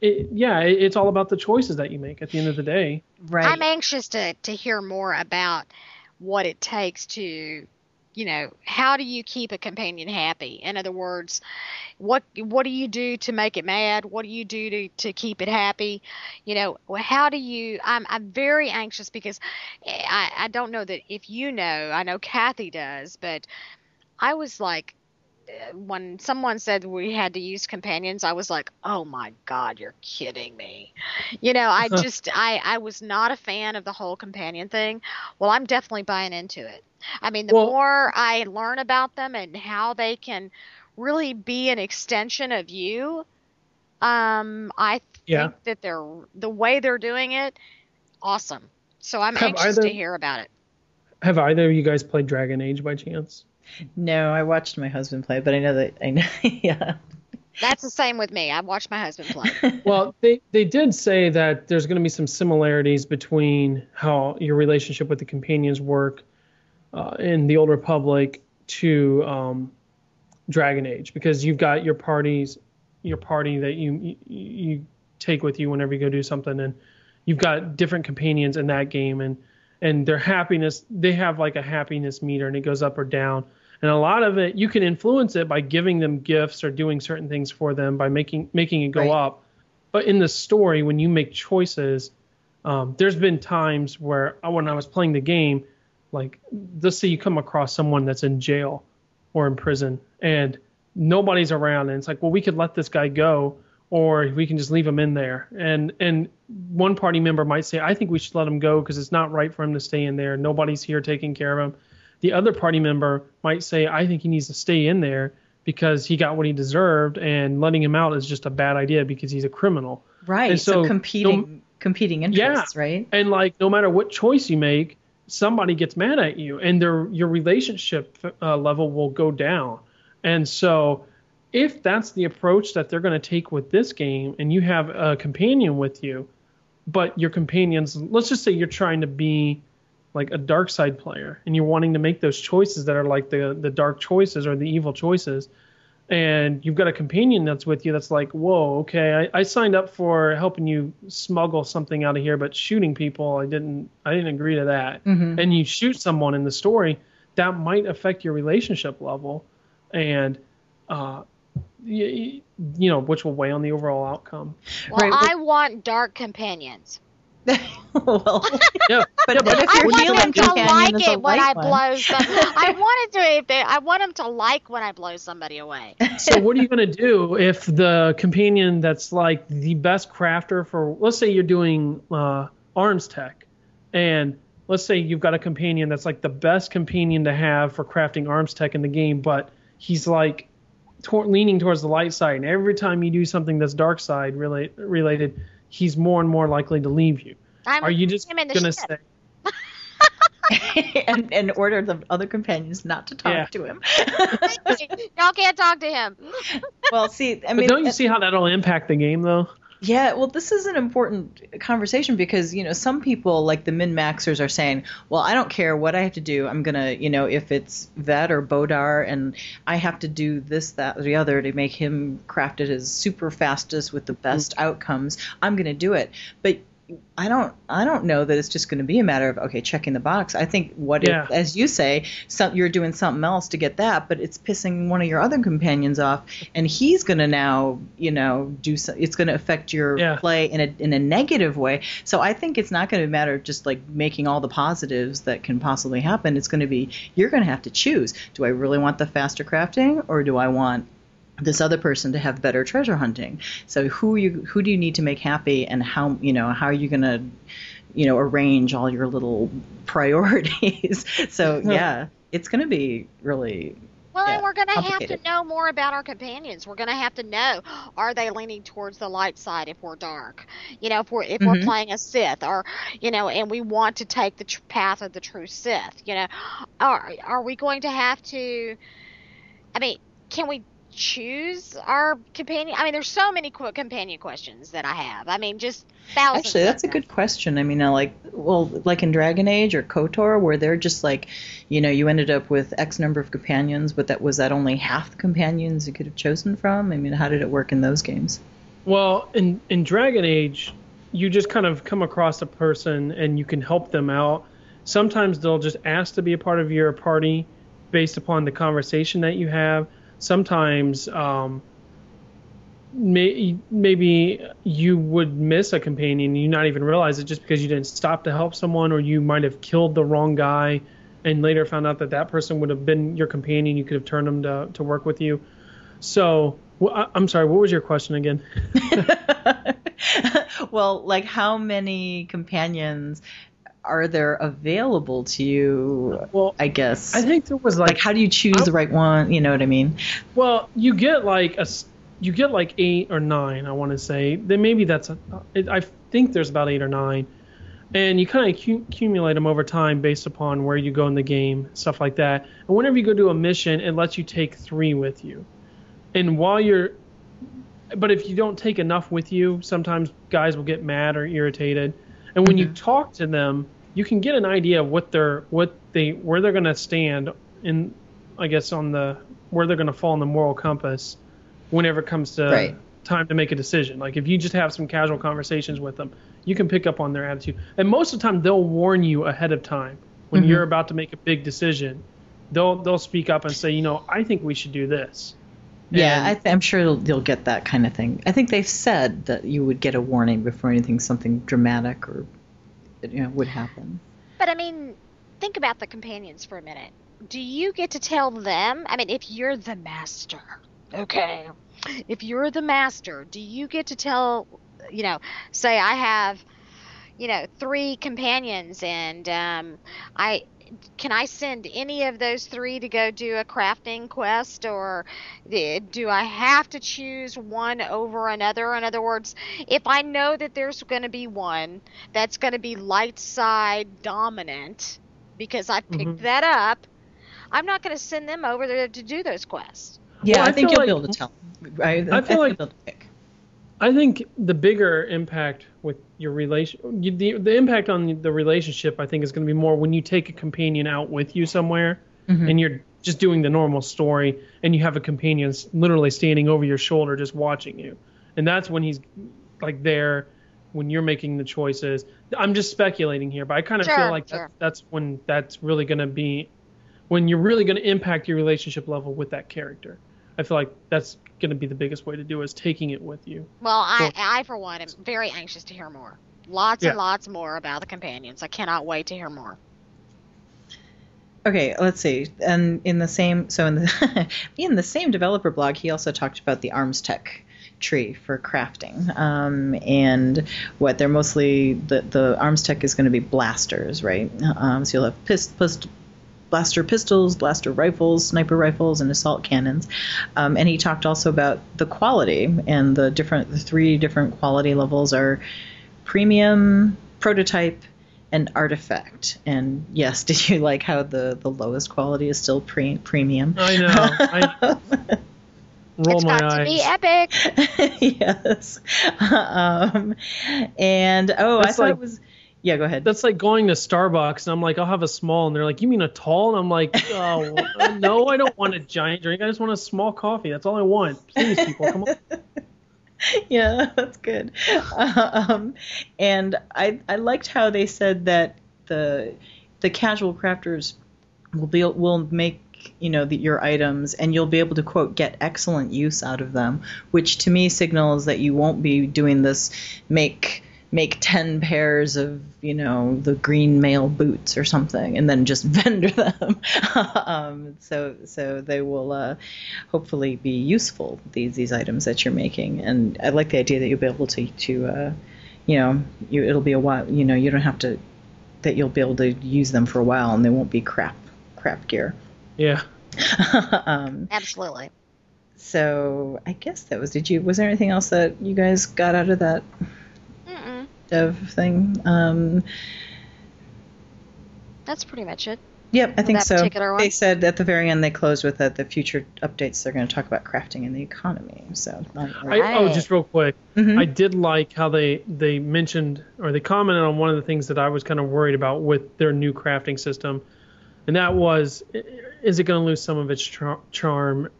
it yeah it, it's all about the choices that you make at the end of the day right. I'm anxious to to hear more about what it takes to, you know, how do you keep a companion happy? In other words, what what do you do to make it mad? What do you do to to keep it happy? You know, how do you? I'm I'm very anxious because eh, I I don't know that if you know, I know Kathy does, but I was like. When someone said we had to use companions, I was like, "Oh my God, you're kidding me!" You know, I just I I was not a fan of the whole companion thing. Well, I'm definitely buying into it. I mean, the Well- more I learn about them and how they can really be an extension of you, um, I think Yeah. that they're the way they're doing it, awesome. So I'm Have anxious either- to hear about it. have either of you guys played dragon age by chance no, I watched my husband play, but I know that I know. yeah, That's the same with me. I watched my husband play. well they they did say that there's going to be some similarities between how your relationship with the companions work uh, in the old republic to um, dragon age because you've got your parties your party that you, you you take with you whenever you go do something and you've got different companions in that game and and their happiness they have like a happiness meter and it goes up or down and a lot of it you can influence it by giving them gifts or doing certain things for them by making making it go Right. up but in the story when you make choices um, there's been times where uh, when i was playing the game like let's say you come across someone that's in jail or in prison and nobody's around and it's like well we could let this guy go or we can just leave him in there and and one party member might say i think we should let him go because it's not right for him to stay in there nobody's here taking care of him the other party member might say i think he needs to stay in there because he got what he deserved and letting him out is just a bad idea because he's a criminal right. And so, so, competing competing interests, yeah. right? and like no matter what choice you make somebody gets mad at you and their your relationship uh, level will go down and so if that's the approach that they're going to take with this game and you have a companion with you but your companions let's just say you're trying to be like a dark side player and you're wanting to make those choices that are like the the dark choices or the evil choices and you've got a companion that's with you that's like whoa okay I, I signed up for helping you smuggle something out of here but shooting people i didn't i didn't agree to that Mhm. and you shoot someone in the story that might affect your relationship level and uh you, you know which will weigh on the overall outcome Well, Right, but- I want dark companions. well, yeah but, but if you're I want them to like it when I light one- blow some. I wanted to. If they, I want them to like when I blow somebody away. so what are you going to do if the companion that's like the best crafter for let's say you're doing uh, Armstech and let's say you've got a companion that's like the best companion to have for crafting Armstech in the game but he's like tor- leaning towards the light side and every time you do something that's dark side relate- related he's more and more likely to leave you I'm are you just him in the going to say and and order the other companions not to talk Yeah. to him. Y'all can't talk to him. well, see, I But mean, don't you uh, see how that'll impact the game though? Yeah, well, this is an important conversation because you know some people, like the min maxers, are saying, "Well, I don't care what I have to do. I'm gonna, you know, if it's Vette or Bowdaar, and I have to do this, that, or the other to make him crafted as super fastest with the mm-hmm. best outcomes. I'm gonna do it." But I don't, I don't know that it's just going to be a matter of okay, checking the box. I think what Yeah. if, as you say, some, you're doing something else to get that, but it's pissing one of your other companions off, and he's going to now, you know, do. So, it's going to affect your Yeah. play in a in a negative way. So I think it's not going to be a matter of just like making all the positives that can possibly happen. It's going to be you're going to have to choose. Do I really want the faster crafting, or do I want this other person to have better treasure hunting. So who you who do you need to make happy, and how you know how are you gonna you know arrange all your little priorities? so yeah, it's gonna be really Well, Yeah, and we're going to have to know more about our companions. We're going to have to know are they leaning towards the light side if we're dark? You know, if we're if we're Mhm. playing a Sith, or you know, and we want to take the tr- path of the true Sith. You know, are are we going to have to? I mean, can we choose our companion? I mean, there's so many qu- companion questions that I have. I mean, just thousands. Actually, of that's a good question. I mean, uh, like, well, like in Dragon Age or KOTOR, where they're just like, you know, you ended up with X number of companions, but that was that only half the companions you could have chosen from. I mean, how did it work in those games? Well, in in Dragon Age, you just kind of come across a person and you can help them out. Sometimes they'll just ask to be a part of your party based upon the conversation that you have. Sometimes um, may, maybe you would miss a companion you not even realize it just because you didn't stop to help someone or you might have killed the wrong guy and later found out that that person would have been your companion. You could have turned them to, to work with you. So, I'm sorry, what was your question again? well, like how many companions are there available to you? Well, I guess. I think there was like, like how do you choose the right one? You know what I mean? well, you get like a, you get like eight or nine, I want to say. Then maybe that's a, it, I think there's about eight or nine, and you kind of cu- accumulate them over time based upon where you go in the game, stuff like that. And whenever you go to a mission, it lets you take three with you. And while you're, but if you don't take enough with you, sometimes guys will get mad or irritated. And when you mm-hmm. talk to them, you can get an idea of what they're what they where they're going to stand in I guess on the where they're going to fall in the moral compass whenever it comes to Right. time to make a decision. Like if you just have some casual conversations with them, you can pick up on their attitude. And most of the time they'll warn you ahead of time when Mhm. you're about to make a big decision. They'll they'll speak up and say, you know, I think we should do this. Yeah, And- I th- I'm sure you'll, you'll get that kind of thing. I think they've said that you would get a warning before anything, something dramatic or you know would happen. But I mean, think about the companions for a minute. Do you get to tell them? I mean, if you're the master, okay. If you're the master, do you get to tell, you know, say I have, you know, three companions and um, I can I send any of those three to go do a crafting quest or do I have to choose one over another? In other words, if I know that there's going to be one that's going to be light side dominant because I picked Mhm. that up, I'm not going to send them over there to do those quests. Yeah, Well, I, I think you'll be able to tell. I, I, feel think you'll like- be able to pick. I think the bigger impact with your relation, you- the the impact on the relationship, I think, is going to be more when you take a companion out with you somewhere, Mhm. and you're just doing the normal story, and you have a companion literally standing over your shoulder, just watching you, and that's when he's like there when you're making the choices. I'm just speculating here, but I kind of Sure, feel like sure. that's, that's when that's really going to be when you're really going to impact your relationship level with that character. I feel like that's going to be the biggest way to do is taking it with you. Well, I, Cool. I for one, am very anxious to hear more. Lots Yeah. and lots more about the companions. I cannot wait to hear more. Okay, let's see. And in the same, so in the in the same developer blog, he also talked about the Armstech tree for crafting, um, and what they're mostly the the Armstech is going to be blasters, right? Um, so you'll have pist, pist, blaster pistols, blaster rifles, sniper rifles, and assault cannons. Um, and he talked also about the quality and the different the three different quality levels are premium, prototype, and artifact. And yes, did you like how the the lowest quality is still pre- premium? I know. I roll it's my got eyes. to be epic. yes. Um, and oh, I thought like- it was. Yeah, go ahead. That's like going to Starbucks and I'm like, I'll have a small, and they're like, you mean a tall? And I'm like, oh no, I don't want a giant drink. I just want a small coffee. That's all I want. Please, people, come on. yeah, that's good. Um, and I I liked how they said that the the casual crafters will be will make you know the, your items and you'll be able to quote get excellent use out of them, which to me signals that you won't be doing this make make 10 pairs of you know the green male boots or something and then just vendor them um, so so they will uh, hopefully be useful these these items that you're making and i like the idea that you'll be able to to uh, you know you it'll be a while you know you don't have to that you'll be able to use them for a while and they won't be crap crap gear Yeah. um, Absolutely. so i guess that was did you was there anything else that you guys got out of that. Dev thing um, That's pretty much it. Yep, I think so. They said at the very end they closed with that the future updates they're going to talk about crafting and the economy. So I, oh, just real quick. Mhm. I did like how they they mentioned or they commented on one of the things that I was kind of worried about with their new crafting system, and that was, is it going to lose some of its char- charm?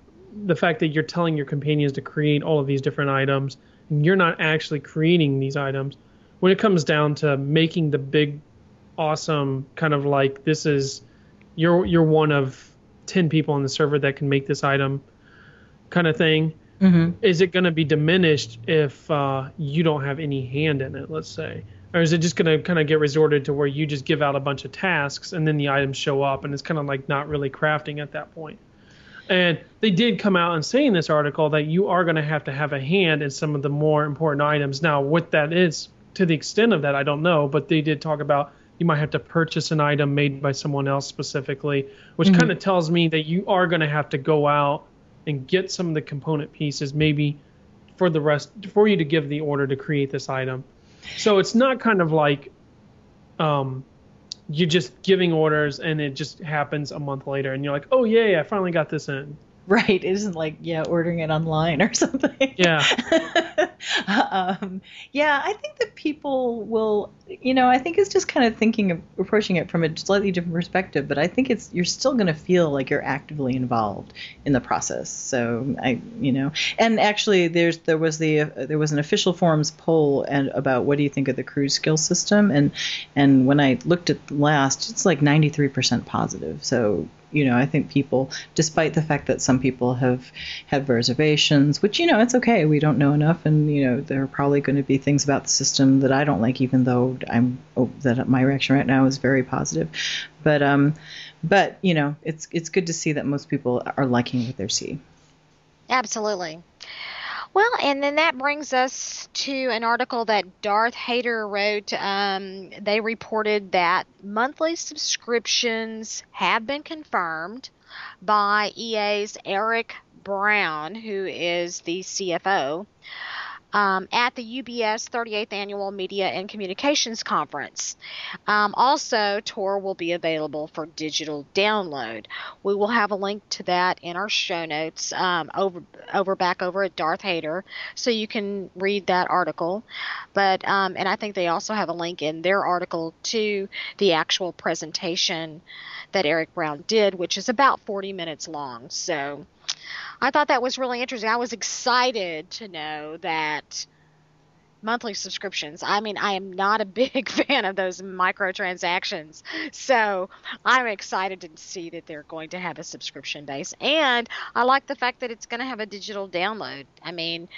The fact that you're telling your companions to create all of these different items, and you're not actually creating these items. When it comes down to making the big, awesome kind of like this is, you're you're one of ten people on the server that can make this item, kind of thing hmm is it going to be diminished if uh, you don't have any hand in it, let's say? Or is it just going to kind of get resorted to where you just give out a bunch of tasks and then the items show up and it's kind of like not really crafting at that point? And they did come out and say in this article that you are going to have to have a hand in some of the more important items. Now, what that is, to the extent of that, I don't know, but they did talk about you might have to purchase an item made by someone else specifically, which kind of tells me that you are going to have to go out and get some of the component pieces maybe for the rest for you to give the order to create this item. So it's not kind of like um, you're just giving orders and it just happens a month later and you're like, oh yay, I finally got this in. Right. It isn't like yeah, ordering it online or something. Yeah. um, yeah, I think that people will, you know, I think it's just kind of thinking of approaching it from a slightly different perspective, but I think it's you're still going to feel like you're actively involved in the process. So I, you know, and actually there's there was the uh, there was an official forums poll and about what do you think of the crew skill system and and when I looked at the last, it's like 93% positive. So you know, I think people, despite the fact that some people have had reservations, which you know it's okay, we don't know enough, and you know there are probably going to be things about the system that I don't like, even though I'm oh, that my reaction right now is very positive. But um, but you know, it's it's good to see that most people are liking what they're seeing. Absolutely. Well, and then that brings us to an article that Darth Hater wrote. Um, they reported that monthly subscriptions have been confirmed by EA's Eric Brown, who is the CFO, um, at the UBS 38th Annual Media and Communications Conference. Um, also, Tor will be available for digital download. We will have a link to that in our show notes um, over over back over at Darth Hater, so you can read that article. But um, and I think they also have a link in their article to the actual presentation that Eric Brown did, which is about 40 minutes long. So I thought that was really interesting. I was excited to know that monthly subscriptions. I mean, I am not a big fan of those microtransactions. So I'm excited to see that they're going to have a subscription base. And I like the fact that it's going to have a digital download. I mean,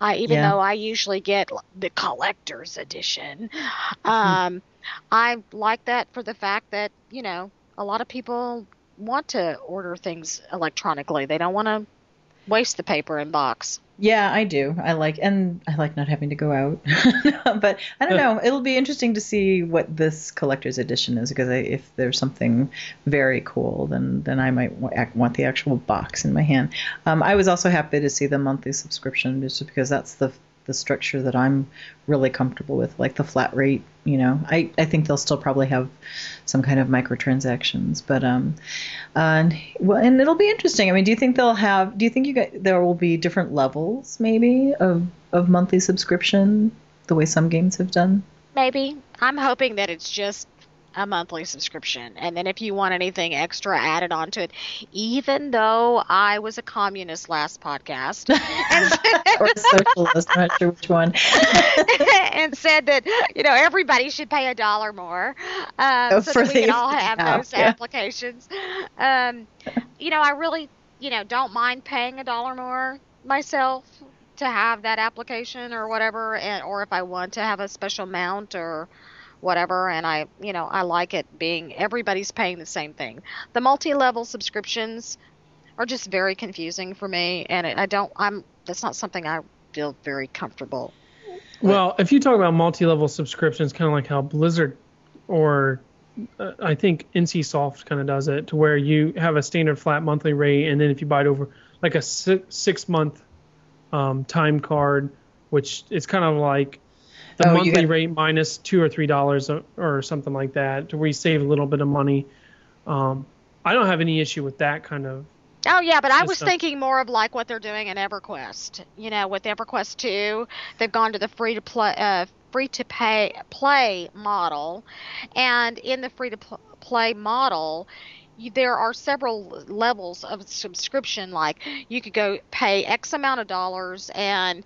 I, even Yeah. though I usually get the collector's edition, um, I like that for the fact that, you know, a lot of people want to order things electronically. They don't want to waste the paper and box. Yeah, I do. I like and I like not having to go out. but I don't know. It'll be interesting to see what this collector's edition is because I, if there's something very cool, then then I might want the actual box in my hand. Um, I was also happy to see the monthly subscription just because that's the the structure that I'm really comfortable with, like the flat rate. You know, I, I think they'll still probably have some kind of microtransactions, but um, uh, well, and it'll be interesting. I mean, do you think they'll have? Do you think you got, there will be different levels maybe of of monthly subscription, the way some games have done? Maybe. I'm hoping that it's just a monthly subscription. And then if you want anything extra added onto it, even though I was a communist last podcast or socialist, I'm not sure which one, and said that you know everybody should pay a dollar more um, Oh, so for that we can the all have app, those yeah. applications. Um, you know, I really you know don't mind paying a dollar more myself to have that application or whatever, and or if I want to have a special mount or whatever and I you know I like it being everybody's paying the same thing. The multi-level subscriptions are just very confusing for me and it, I don't I'm that's not something I feel very comfortable. Well, if you talk about multi-level subscriptions, kind of like how Blizzard or uh, I think NC Soft kind of does it, to where you have a standard flat monthly rate, and then if you buy it over like a six, six-month um, time card, which is kind of like the Oh, monthly got- rate minus two or three dollars or- or something like that, to where you save a little bit of money. Um, I don't have any issue with that kind of. Oh yeah, but I was thinking more of like what they're doing in EverQuest. You know, with EverQuest 2, they've gone to the free to play uh, free to pay play model, and in the free to pl- play model, there are several levels of subscription. Like you could go pay X amount of dollars and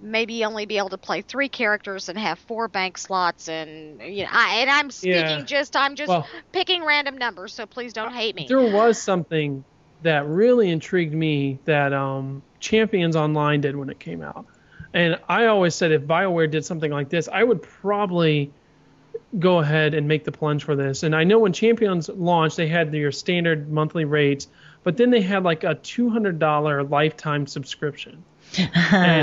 maybe only be able to play three characters and have four bank slots and you know I, and I'm speaking Yeah. just I'm just Well- picking random numbers so please don't hate me. There was something that really intrigued me that um, Champions Online did when it came out. And I always said if BioWare did something like this, I would probably go ahead and make the plunge for this. And I know when Champions launched, they had your standard monthly rates, but then they had like a $200 lifetime subscription. And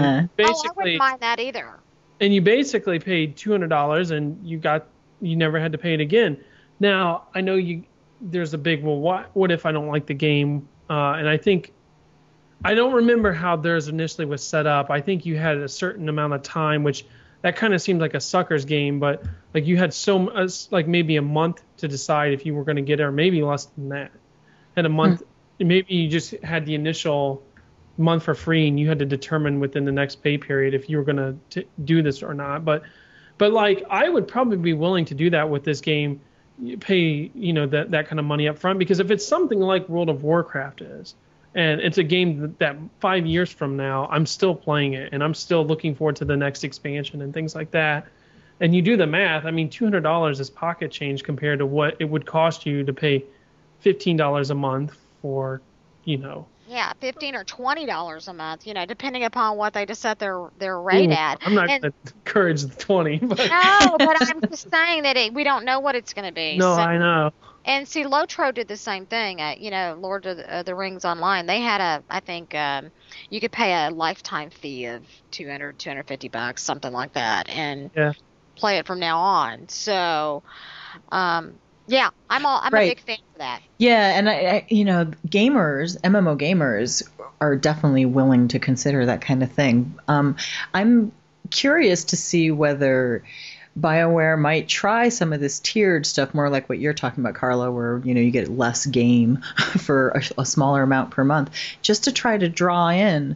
oh, I basically, wouldn't mind that either. and you basically paid two hundred dollars, and you got you never had to pay it again. Now I know you there's a big well, what what if I don't like the game? Uh, and I think I don't remember how theirs initially was set up. I think you had a certain amount of time, which that kind of seemed like a sucker's game, but like you had so uh, like maybe a month to decide if you were going to get it, or maybe less than that. Had a month, maybe you just had the initial month for free and you had to determine within the next pay period if you were going to do this or not. But but like i would probably be willing to do that with this game You pay you know that that kind of money up front because if it's something like world of warcraft is and it's a game that, that five years from now i'm still playing it and i'm still looking forward to the next expansion and things like that. And you do the math i mean $200 is pocket change compared to what it would cost you to pay $15 a month for you know Yeah, fifteen or twenty dollars a month, you know, depending upon what they just set their their rate Ooh, at. I'm not And- going to encourage the 20, but No, but I'm just saying that it, we don't know what it's going to be. no, So- I know. And see, Lotro did the same thing. Uh, you know, Lord of the, uh, the Rings Online, they had a, I think, um, you could pay a lifetime fee of 200, 250 bucks, something like that, and Yeah. play it from now on. So, um, yeah, I'm all, I'm Right. a big fan of that. Yeah, and I, I, you know, gamers, MMO gamers, are definitely willing to consider that kind of thing. Um, I'm curious to see whether BioWare might try some of this tiered stuff, more like what you're talking about, Carla, where you know you get less game for a, a smaller amount per month, just to try to draw in,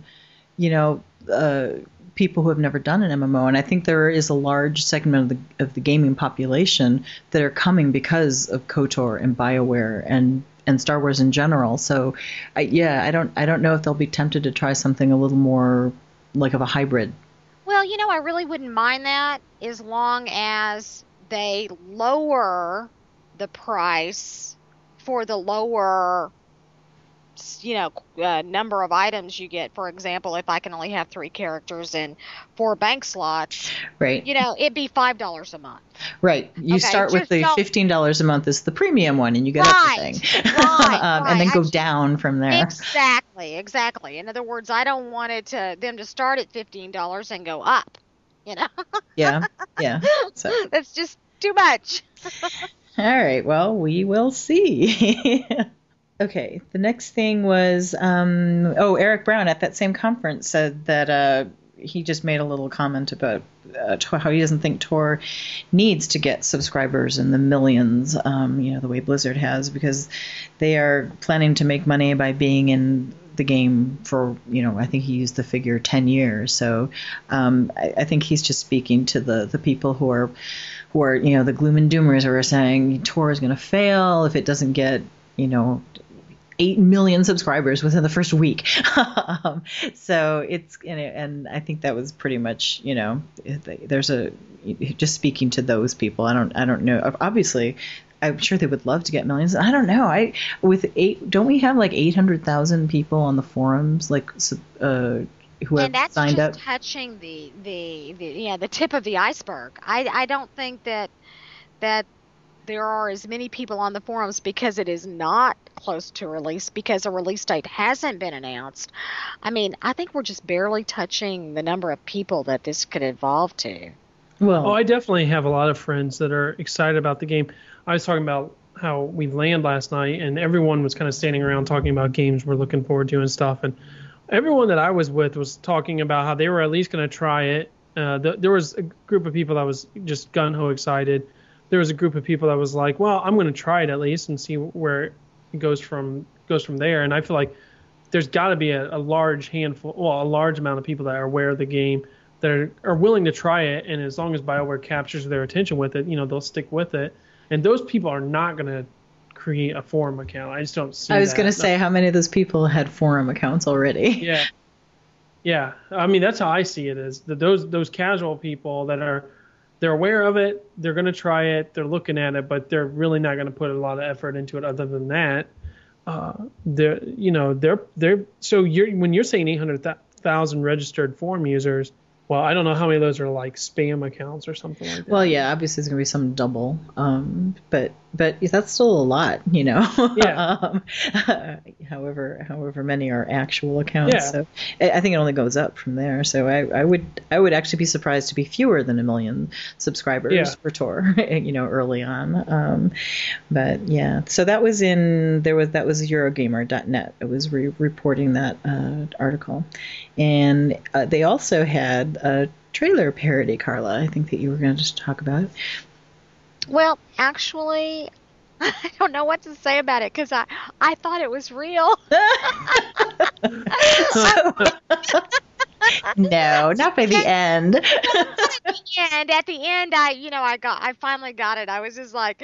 you know, uh, people who have never done an MMO. And I think there is a large segment of the of the gaming population that are coming because of KOTOR and BioWare and and Star Wars in general. So, I, yeah, I don't I don't know if they'll be tempted to try something a little more like of a hybrid. Well, you know, I really wouldn't mind that as long as they lower the price for the lower, you know, uh, number of items you get. For example, if I can only have three characters and four bank slots, Right. you know, it'd be five dollars a month. Right. You Okay, start with the fifteen dollars a month is the premium one, and you get Right, everything, right, um, and then go I- down from there. Exactly, exactly. In other words, I don't want it to them to start at fifteen dollars and go up. You know, Yeah. Yeah. So, that's just too much. all right. Well, we will see. Okay. The next thing was, um, oh, Eric Brown at that same conference said that uh, he just made a little comment about uh, how he doesn't think Tor needs to get subscribers in the millions, um, you know, the way Blizzard has, because they are planning to make money by being in the game for you know I think he used the figure 10 years so um, I, I, think he's just speaking to the the people who are who are you know the gloom and doomers who are saying Tor is going to fail if it doesn't get you know 8 million subscribers within the first week. um, so it's, you know, and I think that was pretty much, you know, there's a, just speaking to those people, I don't, I don't know. Obviously, I'm sure they would love to get millions. I don't know. I with eight, don't we have like 800,000 people on the forums, like, uh, who and have signed up? And that's just touching the, the, the, yeah, the tip of the iceberg. I, I don't think that, that there are as many people on the forums because it is not close to release because a release date hasn't been announced. I mean, I think we're just barely touching the number of people that this could evolve to. Well, oh, I definitely have a lot of friends that are excited about the game. I was talking about how we land last night, and everyone was kind of standing around talking about games we're looking forward to and stuff. And everyone that I was with was talking about how they were at least going to try it. Uh, the, there was a group of people that was just gun ho excited there was a group of people that was like, well, I'm going to try it at least and see where it goes from goes from there. And I feel like there's got to be a, a, large handful, well, a large amount of people that are aware of the game that are, are willing to try it. And as long as Bioware captures their attention with it, you know, they'll stick with it. And those people are not going to create a forum account. I just don't see. I was going to say, how many of those people had forum accounts already? Yeah. Yeah, I mean that's how I see it is that those those casual people that are they're aware of it. They're going to try it. They're looking at it, but they're really not going to put a lot of effort into it. Other than that, uh, they're you know they're they're so you're when you're saying 800,000 registered form users, well, I don't know how many of those are like spam accounts or something like that. Well, yeah, obviously there's gonna be some double, um, but but that's still a lot, you know. Yeah. um, however, however many are actual accounts. Yeah. So I think it only goes up from there. So I, I would I would actually be surprised to be fewer than a million subscribers yeah. for Tor, you know, early on. Um, but yeah, so that was in there was that was Eurogamer.net. It was re- reporting that uh, article, and uh, they also had a trailer parody, Carla. I think that you were going to just talk about. Well, actually, I don't know what to say about it because I I thought it was real. no, not by the end. at the end, at the end, I you know I got I finally got it. I was just like,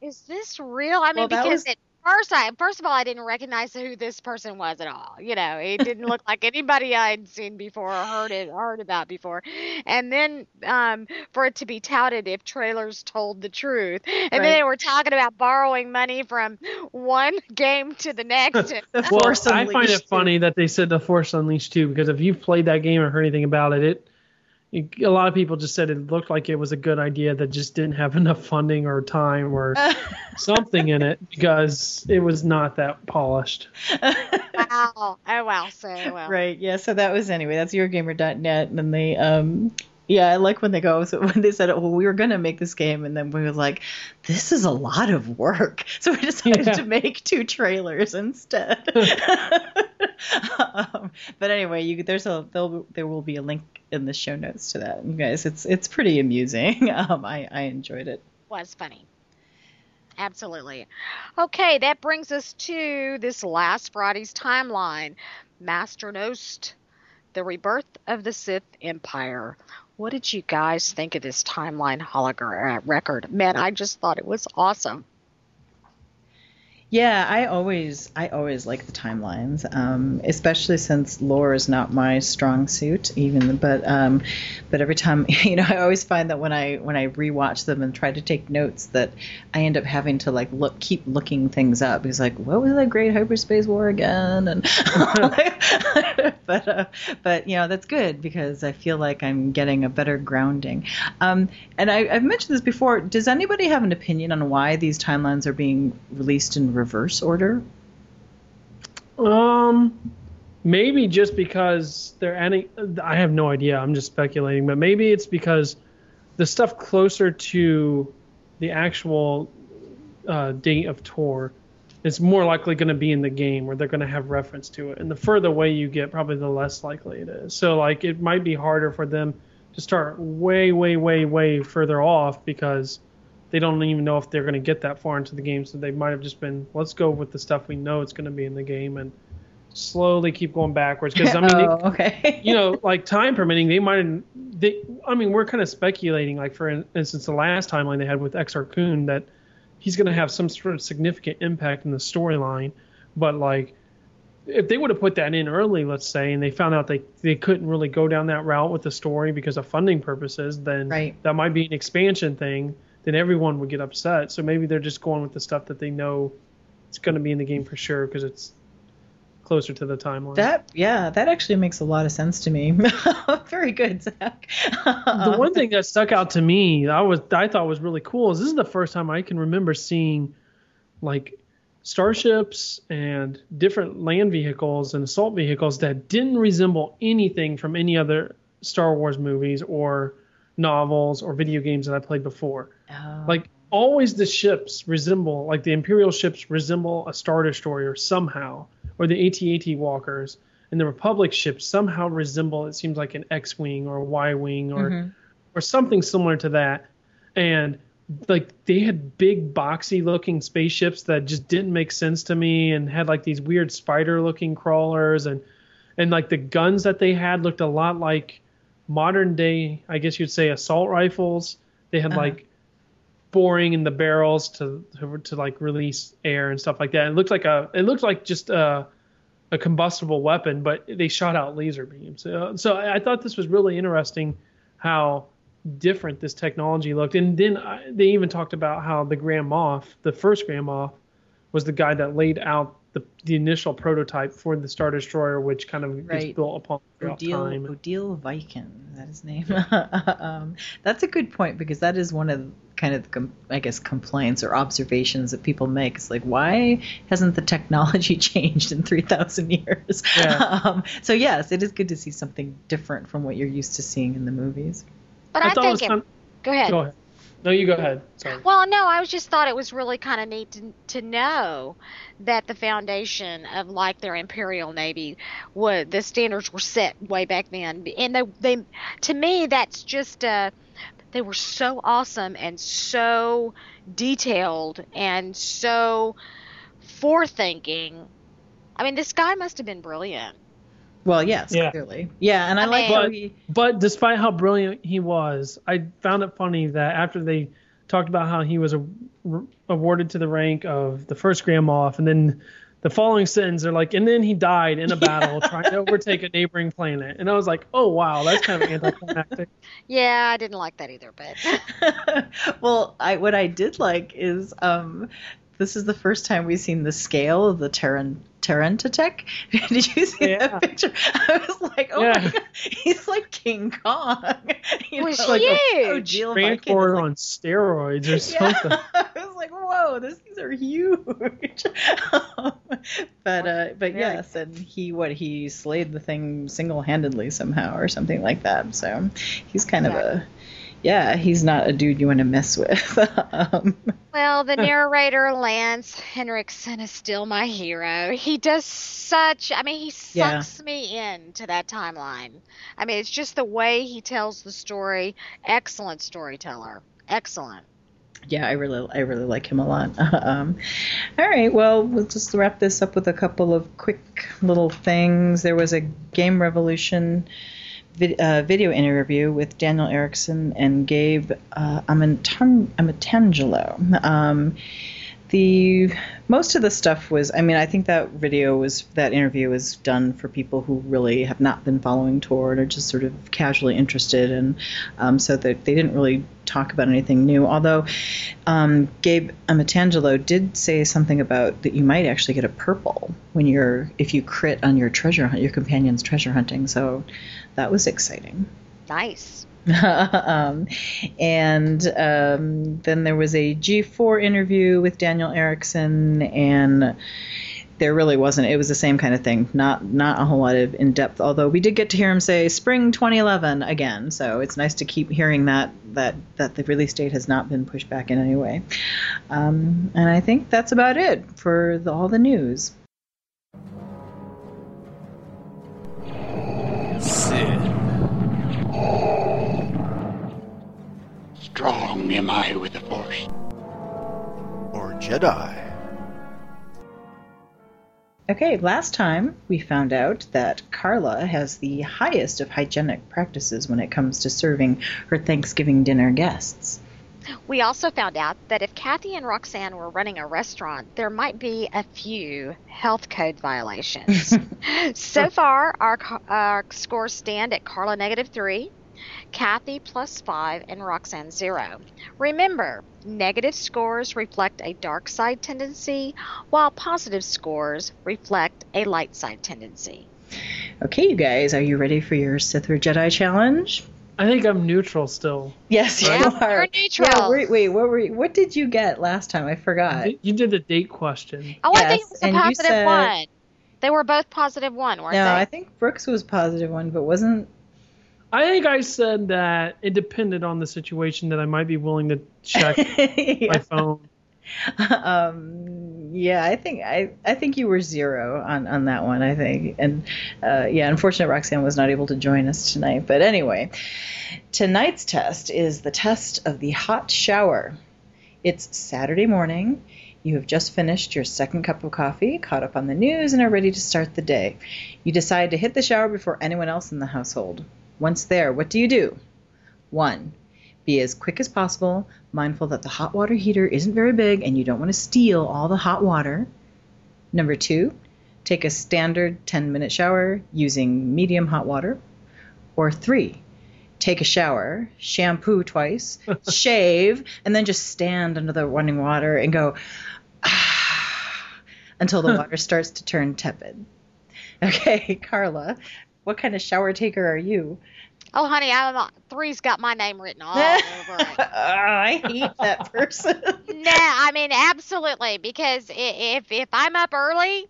is this real? I mean, well, because was... it first I first of all I didn't recognize who this person was at all. You know, it didn't look like anybody I'd seen before or heard it heard about before. And then um, for it to be touted if trailers told the truth, and right. then they were talking about borrowing money from one game to the next. the well, Force I find it too. funny that they said the Force Unleashed too, because if you've played that game or heard anything about it, it a lot of people just said it looked like it was a good idea that just didn't have enough funding or time or something in it because it was not that polished. wow. Oh wow. So well. Right. Yeah. So that was anyway. That's Eurogamer.net, and then they um yeah, I like when they go. So when they said, "Well, we were gonna make this game," and then we were like, "This is a lot of work," so we decided Yeah. to make two trailers instead. um, but anyway, you there's a there'll, there will be a link in the show notes to that. You guys, it's it's pretty amusing. Um, I I enjoyed it. was funny. Absolutely. Okay, that brings us to this last Friday's timeline. Master Nost, the rebirth of the Sith Empire. What did you guys think of this timeline hologram record? Man, I just thought it was awesome. Yeah, I always I always like the timelines, um, especially since lore is not my strong suit. Even but um, but every time you know I always find that when I when I rewatch them and try to take notes that I end up having to like look keep looking things up because like what was that great hyperspace war again and but uh, but you know that's good because I feel like I'm getting a better grounding. Um, and I, I've mentioned this before. Does anybody have an opinion on why these timelines are being released in reverse order? Um, maybe just because they're any. I have no idea. I'm just speculating, but maybe it's because the stuff closer to the actual uh, date of Tor is more likely going to be in the game where they're going to have reference to it. And the further away you get, probably the less likely it is. So like it might be harder for them to start way, way, way, way further off because they don't even know if they're going to get that far into the game. So they might have just been, let's go with the stuff we know it's going to be in the game and slowly keep going backwards. Because I mean, oh, they, okay. you know, like time permitting, they might. They, I mean, we're kind of speculating. Like for instance, the last timeline they had with Exar Kun that he's going to have some sort of significant impact in the storyline. But like, if they would have put that in early, let's say, and they found out they they couldn't really go down that route with the story because of funding purposes, then Right. that might be an expansion thing. Then everyone would get upset. So maybe they're just going with the stuff that they know it's going to be in the game for sure because it's closer to the timeline. That yeah, that actually makes a lot of sense to me. Very good, Zach. the one thing that stuck out to me, I was I thought was really cool is this is the first time I can remember seeing like starships and different land vehicles and assault vehicles that didn't resemble anything from any other Star Wars movies or novels or video games that I played before. Oh. Like always the ships resemble like the Imperial ships resemble a Star Destroyer somehow, or the AT-AT walkers, and the Republic ships somehow resemble it seems like an X-wing or a Y-wing or mm-hmm. or something similar to that. And like they had big boxy looking spaceships that just didn't make sense to me and had like these weird spider looking crawlers and and like the guns that they had looked a lot like modern day I guess you'd say assault rifles. They had uh-huh. like boring in the barrels to, to to like release air and stuff like that. It looked like a it looked like just a a combustible weapon, but they shot out laser beams. So I I thought this was really interesting how different this technology looked. And then I, they even talked about how the Grand Moff, the first Grand Moff, was the guy that laid out the, the initial prototype for the Star Destroyer, which kind of Right. gets built upon throughout Odile, time. Odile Vhiking, is that his name? um, that's a good point because that is one of kind of the I guess complaints or observations that people make. It's like why hasn't the technology changed in three thousand years? Yeah. Um, so yes, it is good to see something different from what you're used to seeing in the movies. But I I, thought it was think it, kind go ahead. Go ahead. No, you go ahead. Sorry. Well, no, I was just thought it was really kind of neat to, to know that the foundation of like their imperial navy, was the standards were set way back then, and they they to me that's just uh they were so awesome and so detailed and so forethinking. I mean, this guy must have been brilliant. Well, yes, Yeah. clearly, yeah, and I, I like mean- how But he. but despite how brilliant he was, I found it funny that after they talked about how he was a, awarded to the rank of the first Grand Moff, and then the following sentence they're like, and then he died in a battle trying to overtake a neighboring planet, and I was like, oh wow, that's kind of anticlimactic. Yeah, I didn't like that either, but well, I what I did like is um, this is the first time we've seen the scale of the Terran Terentatek. Did you see Yeah. that picture? I was like, oh Yeah. my god, he's like King Kong. You Was know, like a- huge. oh, Jill Viking is Transporter like- on steroids or yeah. something. I was like, whoa, those things are huge. Um, but uh, but Very yes, and he what he slayed the thing single handedly somehow or something like that. So he's kind of a yeah, he's not a dude you want to mess with. um, Well, the narrator Lance Henriksen is still my hero. He does such I mean he Yeah. sucks me into that timeline. I mean it's just the way he tells the story. Excellent storyteller. Excellent. yeah, I really I really like him a lot. um, all right, well, we'll just wrap this up with a couple of quick little things. There was a Game Revolution vid- uh, video interview with Daniel Erickson and Gabe uh, Amatangelo. Um, the most of the stuff was i mean i think that video was that interview was done for people who really have not been following toward or just sort of casually interested and um, so that they didn't really talk about anything new although um, gabe amatangelo did say something about that you might actually get a purple when you're if you crit on your treasure hunt your companion's treasure hunting so that was exciting Nice. um, and um, then there was a G4 interview with Daniel Erickson, and there really wasn't. It was the same kind of thing. Not not a whole lot of in depth. Although we did get to hear him say spring 2011 again, so it's nice to keep hearing that that that the release date has not been pushed back in any way. Um, and I think that's about it for the, all the news. Sith. Strong am I with the Force. Or Jedi. Okay, last time we found out that Carla has the highest of hygienic practices when it comes to serving her Thanksgiving dinner guests. We also found out that if Kathy and Roxanne were running a restaurant, there might be a few health code violations. so far, our, our scores stand at Carla negative three, Kathy plus five, and Roxanne zero. Remember, negative scores reflect a dark side tendency, while positive scores reflect a light side tendency. Okay, you guys, are you ready for your Sith or Jedi challenge? I think I'm neutral still. Yes, you Yeah, are. you're neutral. Yeah, wait, wait, what were you, what did you get last time? I forgot. You did the date question. Oh, I think it was a positive said- one. They were both positive one, weren't No, they? No, I think Brooks was positive one, but wasn't. I think I said that it depended on the situation that I might be willing to check my phone. um, yeah, I think I, I think you were zero on, on that one. I think, and uh, yeah, unfortunately, Roxanne was not able to join us tonight. But anyway, tonight's test is the test of the hot shower. It's Saturday morning. You have just finished your second cup of coffee, caught up on the news, and are ready to start the day. You decide to hit the shower before anyone else in the household. Once there, what do you do? One, be as quick as possible, mindful that the hot water heater isn't very big and you don't want to steal all the hot water. Number two, take a standard 10 minute shower using medium hot water. Or three, take a shower, shampoo twice, shave, and then just stand under the running water and go ah, until the water starts to turn tepid. Okay, Carla, what kind of shower taker are you? Oh, honey, I'm, three's got my name written all over it. I hate that person. No, I mean absolutely because if if I'm up early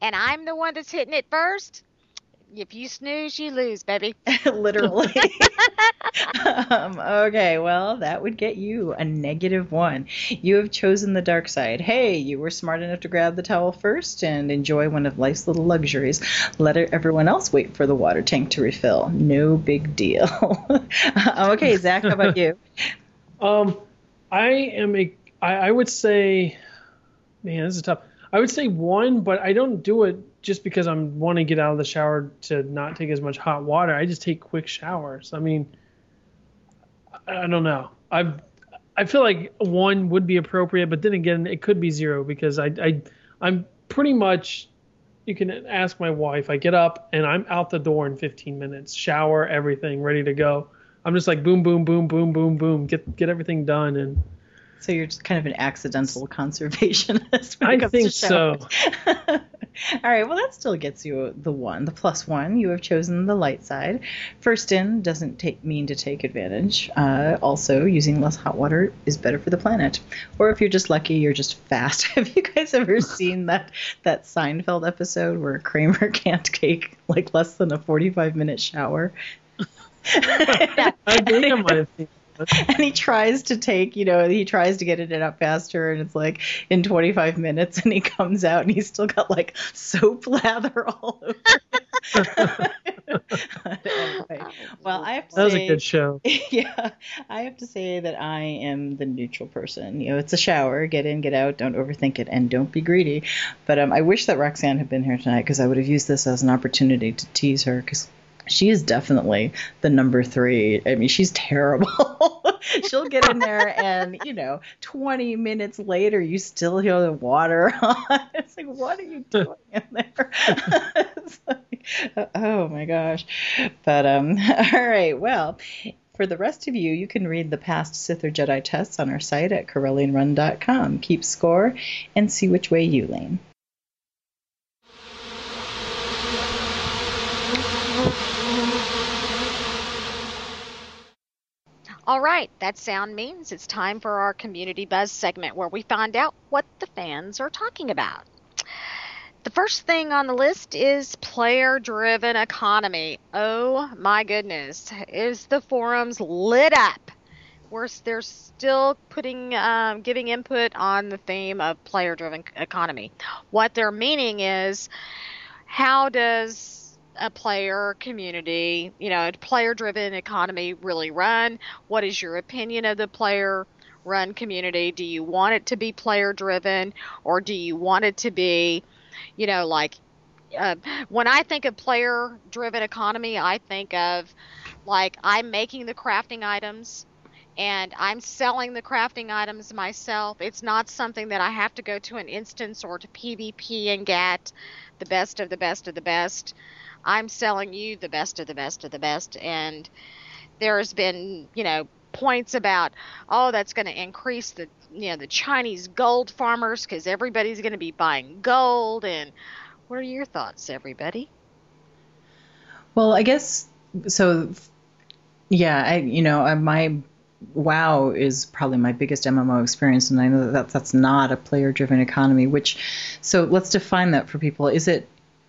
and I'm the one that's hitting it first, if you snooze, you lose, baby. Literally. um, okay, well, that would get you a negative one. You have chosen the dark side. Hey, you were smart enough to grab the towel first and enjoy one of life's little luxuries. Let everyone else wait for the water tank to refill. No big deal. okay, Zach, how about you? Um, I am a. I, I would say, man, this is tough. I would say one, but I don't do it just because I'm want to get out of the shower to not take as much hot water. I just take quick showers. I mean, I, I don't know. I I feel like one would be appropriate, but then again, it could be zero because I I I'm pretty much. You can ask my wife. I get up and I'm out the door in 15 minutes. Shower, everything, ready to go. I'm just like boom, boom, boom, boom, boom, boom. Get get everything done and. So you're just kind of an accidental conservationist. when it I comes think to so. All right, well, that still gets you the one, the plus one. You have chosen the light side. First in doesn't take, mean to take advantage. Uh, also, using less hot water is better for the planet. Or if you're just lucky, you're just fast. Have you guys ever seen that that Seinfeld episode where Kramer can't take like less than a 45 minute shower? I think I might have seen and he tries to take, you know, he tries to get it out faster, and it's like in 25 minutes, and he comes out and he's still got like soap lather all over. anyway, well, I have to That was say, a good show. yeah, I have to say that I am the neutral person. You know, it's a shower. Get in, get out. Don't overthink it, and don't be greedy. But um, I wish that Roxanne had been here tonight because I would have used this as an opportunity to tease her because she is definitely the number three. I mean, she's terrible. She'll get in there, and you know, 20 minutes later, you still hear the water on. It's like, what are you doing in there? Like, oh my gosh. But um, all right. Well, for the rest of you, you can read the past Sith or Jedi tests on our site at CorellianRun.com. Keep score and see which way you lean. All right, that sound means it's time for our community buzz segment where we find out what the fans are talking about. The first thing on the list is player driven economy. Oh my goodness. Is the forums lit up? We're, they're still putting, um, giving input on the theme of player driven economy. What they're meaning is how does a player community, you know, a player driven economy really run? What is your opinion of the player run community? Do you want it to be player driven or do you want it to be you know, like uh, when I think of player driven economy, I think of like I'm making the crafting items and I'm selling the crafting items myself. It's not something that I have to go to an instance or to PvP and get the best of the best of the best. I'm selling you the best of the best of the best. And there's been, you know, points about, oh, that's going to increase the you know the Chinese gold farmers because everybody's going to be buying gold. And what are your thoughts, everybody? Well, I guess so. Yeah, I you know uh, my WoW is probably my biggest MMO experience, and I know that that's not a player-driven economy. Which, so let's define that for people. Is it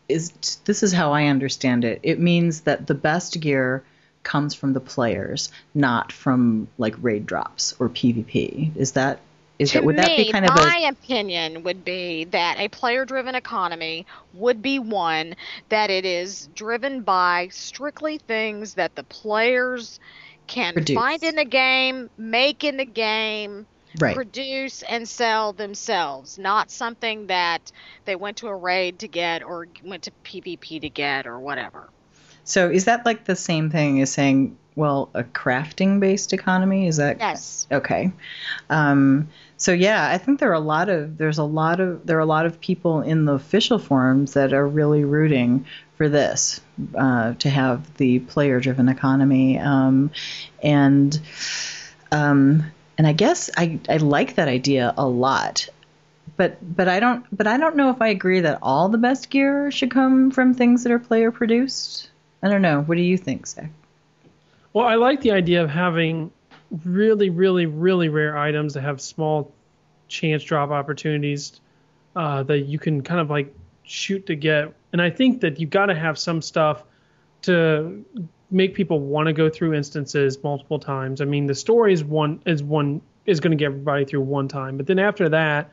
is this is how I understand it? It means that the best gear comes from the players, not from like raid drops or PvP. Is that is to that would me, that be kind of my a opinion would be that a player-driven economy would be one that it is driven by strictly things that the players can Produce. find in the game, make in the game, right? produce and sell themselves, not something that they went to a raid to get or went to PvP to get or whatever. So is that like the same thing as saying, well, a crafting-based economy? Is that Yes. okay? Um, so yeah, I think there are a lot of there's a lot of there are a lot of people in the official forums that are really rooting for this uh, to have the player-driven economy, um, and um, and I guess I I like that idea a lot. But but I don't but I don't know if I agree that all the best gear should come from things that are player produced. I don't know. What do you think, Zach? Well, I like the idea of having really, really, really rare items that have small chance drop opportunities uh, that you can kind of like shoot to get. And I think that you've got to have some stuff to make people want to go through instances multiple times. I mean, the story is one is one is going to get everybody through one time, but then after that,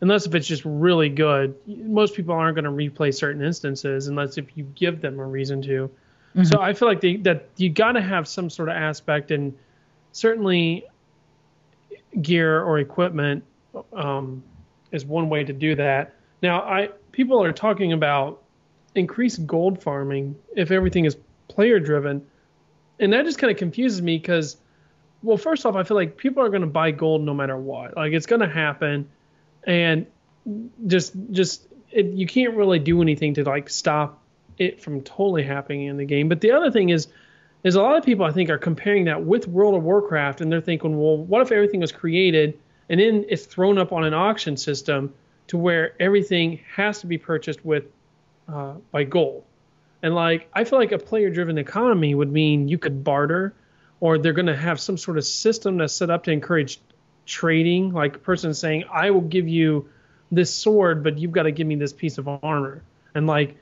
unless if it's just really good, most people aren't going to replay certain instances unless if you give them a reason to. So I feel like they, that you got to have some sort of aspect, and certainly gear or equipment um, is one way to do that. Now, I people are talking about increased gold farming if everything is player driven, and that just kind of confuses me because, well, first off, I feel like people are going to buy gold no matter what. Like it's going to happen, and just just it, you can't really do anything to like stop it from totally happening in the game. But the other thing is, is a lot of people I think are comparing that with World of Warcraft, and they're thinking, well, what if everything was created and then it's thrown up on an auction system to where everything has to be purchased with uh, by gold? And like, I feel like a player-driven economy would mean you could barter, or they're going to have some sort of system that's set up to encourage trading. Like a person saying, I will give you this sword, but you've got to give me this piece of armor. And like,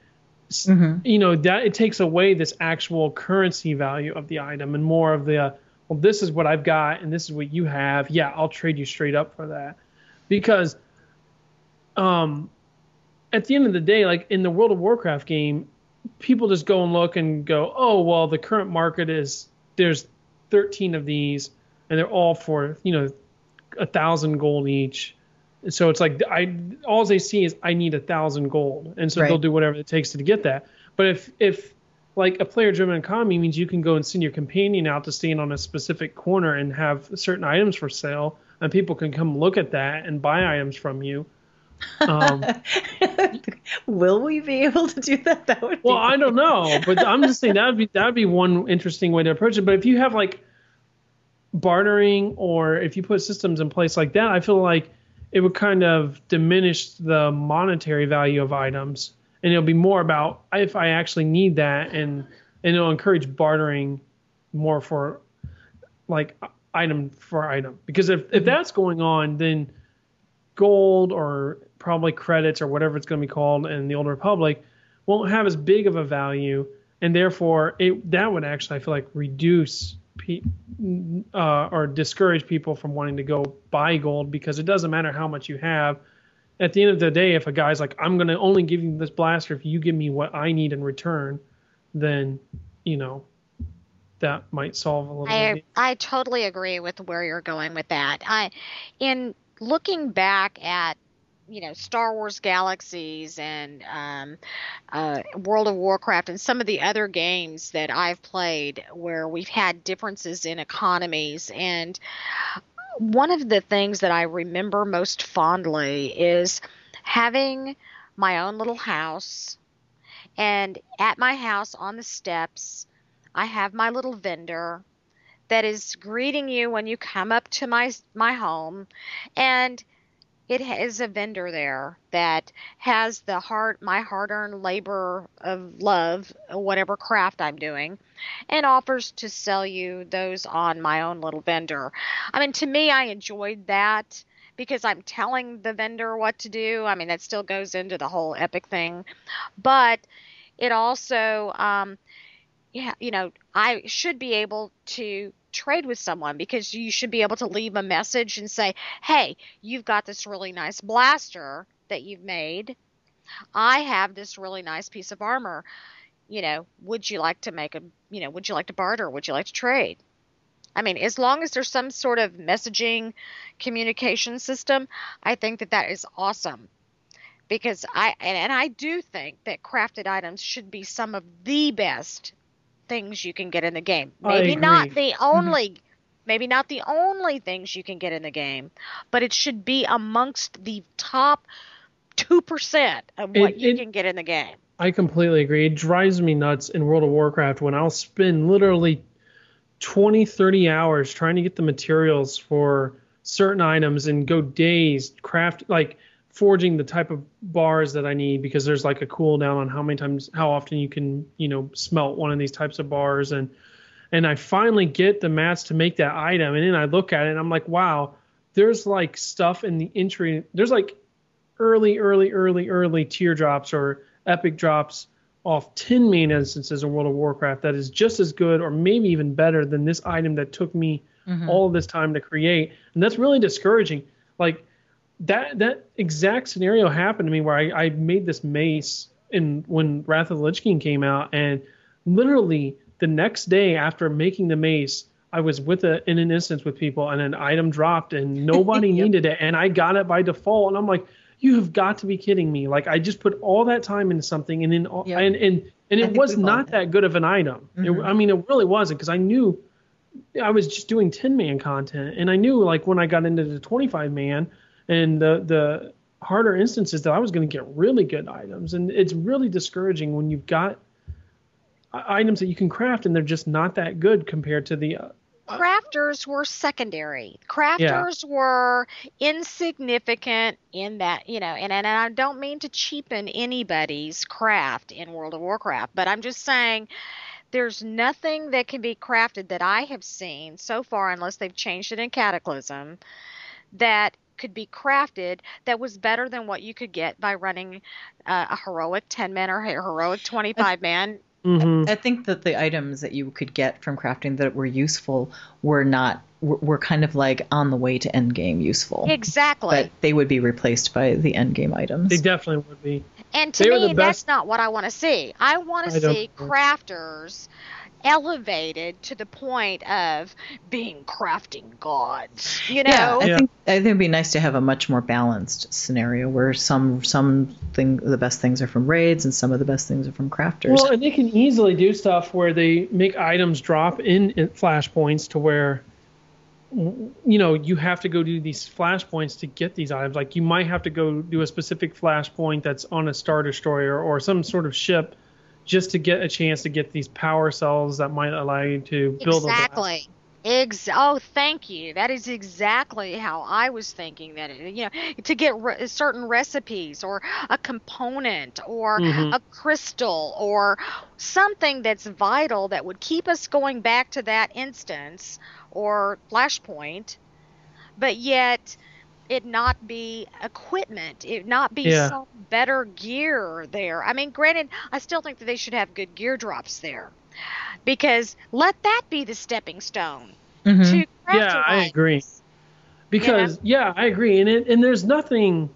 s- you know, that it takes away this actual currency value of the item and more of the, uh, well, this is what I've got and this is what you have. Yeah, I'll trade you straight up for that. Because, um, at the end of the day, like in the World of Warcraft game, people just go and look and go, oh, well, the current market is there's 13 of these and they're all for, you know, a thousand gold each. So it's like I all they see is I need a thousand gold, and so Right. they'll do whatever it takes to get that. But if if like a player-driven economy means you can go and send your companion out to stand on a specific corner and have certain items for sale, and people can come look at that and buy items from you. Um, Will we be able to do that? That would well, I don't know, but I'm just saying that would be that would be one interesting way to approach it. But if you have like bartering or if you put systems in place like that, I feel like it would kind of diminish the monetary value of items, and it'll be more about if I actually need that, and and it'll encourage bartering more for like item for item. Because if if that's going on, then gold or probably credits or whatever it's going to be called in the Old Republic won't have as big of a value, and therefore it that would actually I feel like reduce pe- uh, or discourage people from wanting to go buy gold because it doesn't matter how much you have. At the end of the day, if a guy's like, I'm going to only give you this blaster if you give me what I need in return, then you know that might solve a little. I bit. I totally agree with where you're going with that. I in looking back at you know Star Wars Galaxies and um, uh, World of Warcraft and some of the other games that I've played where we've had differences in economies. And one of the things that I remember most fondly is having my own little house. And at my house on the steps I have my little vendor that is greeting you when you come up to my my home. And it is a vendor there that has the hard my hard-earned labor of love whatever craft i'm doing and offers to sell you those on my own little vendor. I mean to me i enjoyed that because i'm telling the vendor what to do. I mean that still goes into the whole epic thing. But it also um yeah you know i should be able to trade with someone because you should be able to leave a message and say, hey, you've got this really nice blaster that you've made. I have this really nice piece of armor. You know, would you like to make a, you know, would you like to barter? Would you like to trade? I mean, as long as there's some sort of messaging communication system, I think that that is awesome. Because I, and, and I do think that crafted items should be some of the best things you can get in the game. Maybe not the only mm-hmm. maybe not the only things you can get in the game, but it should be amongst the top 2% of what it, you it, can get in the game. I completely agree. It drives me nuts in World of Warcraft when I'll spend literally 20, 30 hours trying to get the materials for certain items and go days craft like forging the type of bars that I need because there's like a cooldown on how many times how often you can you know smelt one of these types of bars. And and I finally get the mats to make that item. And then I look at it and I'm like wow there's like stuff in the entry. There's like early early early early teardrops or epic drops off 10 main instances in World of Warcraft that is just as good or maybe even better than this item that took me mm-hmm. all this time to create. And that's really discouraging. Like that that exact scenario happened to me where I, I made this mace in when Wrath of the Lich King came out, and literally the next day after making the mace, I was with a in an instance with people, and an item dropped, and nobody yep. needed it, and I got it by default, and I'm like, you have got to be kidding me! Like I just put all that time into something, and then yep. and and and it was not that good of an item. Mm-hmm. It, I mean, it really wasn't because I knew I was just doing 10 man content, and I knew like when I got into the 25 man and the the harder instances that I was going to get really good items, and it's really discouraging when you've got items that you can craft and they're just not that good compared to the. Uh, crafters were secondary. Crafters yeah. were insignificant in that, you know, and, and I don't mean to cheapen anybody's craft in World of Warcraft, but I'm just saying there's nothing that can be crafted that I have seen so far, unless they've changed it in Cataclysm, that could be crafted that was better than what you could get by running uh, a heroic 10 man or a heroic 25 man. Mm-hmm. I think that the items that you could get from crafting that were useful were not were kind of like on the way to end game useful. Exactly. But they would be replaced by the end game items. They definitely would be. And to they me, that's not what I want to see. I want to see crafters elevated to the point of being crafting gods. You know, yeah, I yeah. think I think it'd be nice to have a much more balanced scenario where some some thing the best things are from raids and some of the best things are from crafters. Well, and they can easily do stuff where they make items drop in, in flashpoints to where you know you have to go do these flashpoints to get these items like you might have to go do a specific flashpoint that's on a star destroyer or some sort of ship just to get a chance to get these power cells that might allow you to build exactly. Ex- oh, thank you. That is exactly how I was thinking that it, you know to get re- certain recipes or a component or mm-hmm. a crystal or something that's vital that would keep us going back to that instance or flashpoint, but yet it not be equipment, it not be Yeah. some better gear there. I mean, granted, I still think that they should have good gear drops there, because let that be the stepping stone Mhm. to Yeah, I agree. Because yeah, I agree, and it, and there's nothing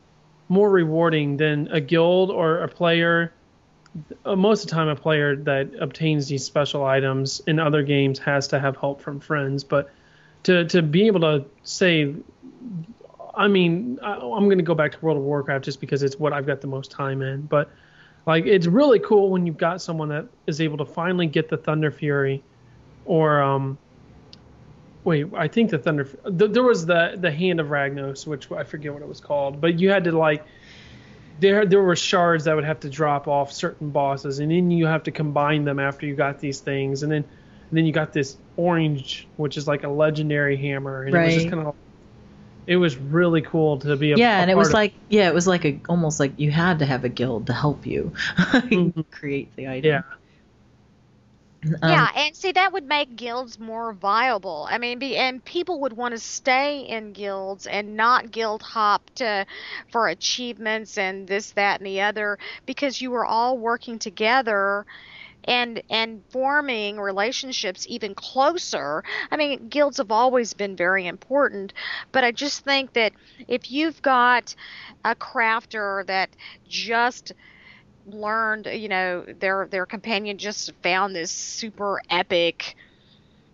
more rewarding than a guild or a player. Uh, most of the time, a player that obtains these special items in other games has to have help from friends. But to to be able to say, I mean, I, I'm going to go back to World of Warcraft just because it's what I've got the most time in. But like, it's really cool when you've got someone that is able to finally get the Thunder Fury, or um, wait, I think the Thunder. th- There was the the Hand of Ragnaros, which I forget what it was called, but you had to like. There, there were shards that would have to drop off certain bosses, and then you have to combine them after you got these things, and then, and then you got this orange, which is like a legendary hammer, and it was just kind of. It was really cool to be a yeah, a and it was of- like yeah, it was like a almost like you had to have a guild to help you create the item. Yeah. Um, yeah, and see that would make guilds more viable. I mean, be, and people would want to stay in guilds and not guild hop to for achievements and this, that, and the other because you were all working together and and forming relationships even closer. I mean, guilds have always been very important, but I just think that if you've got a crafter that just learned, you know, their their companion just found this super epic,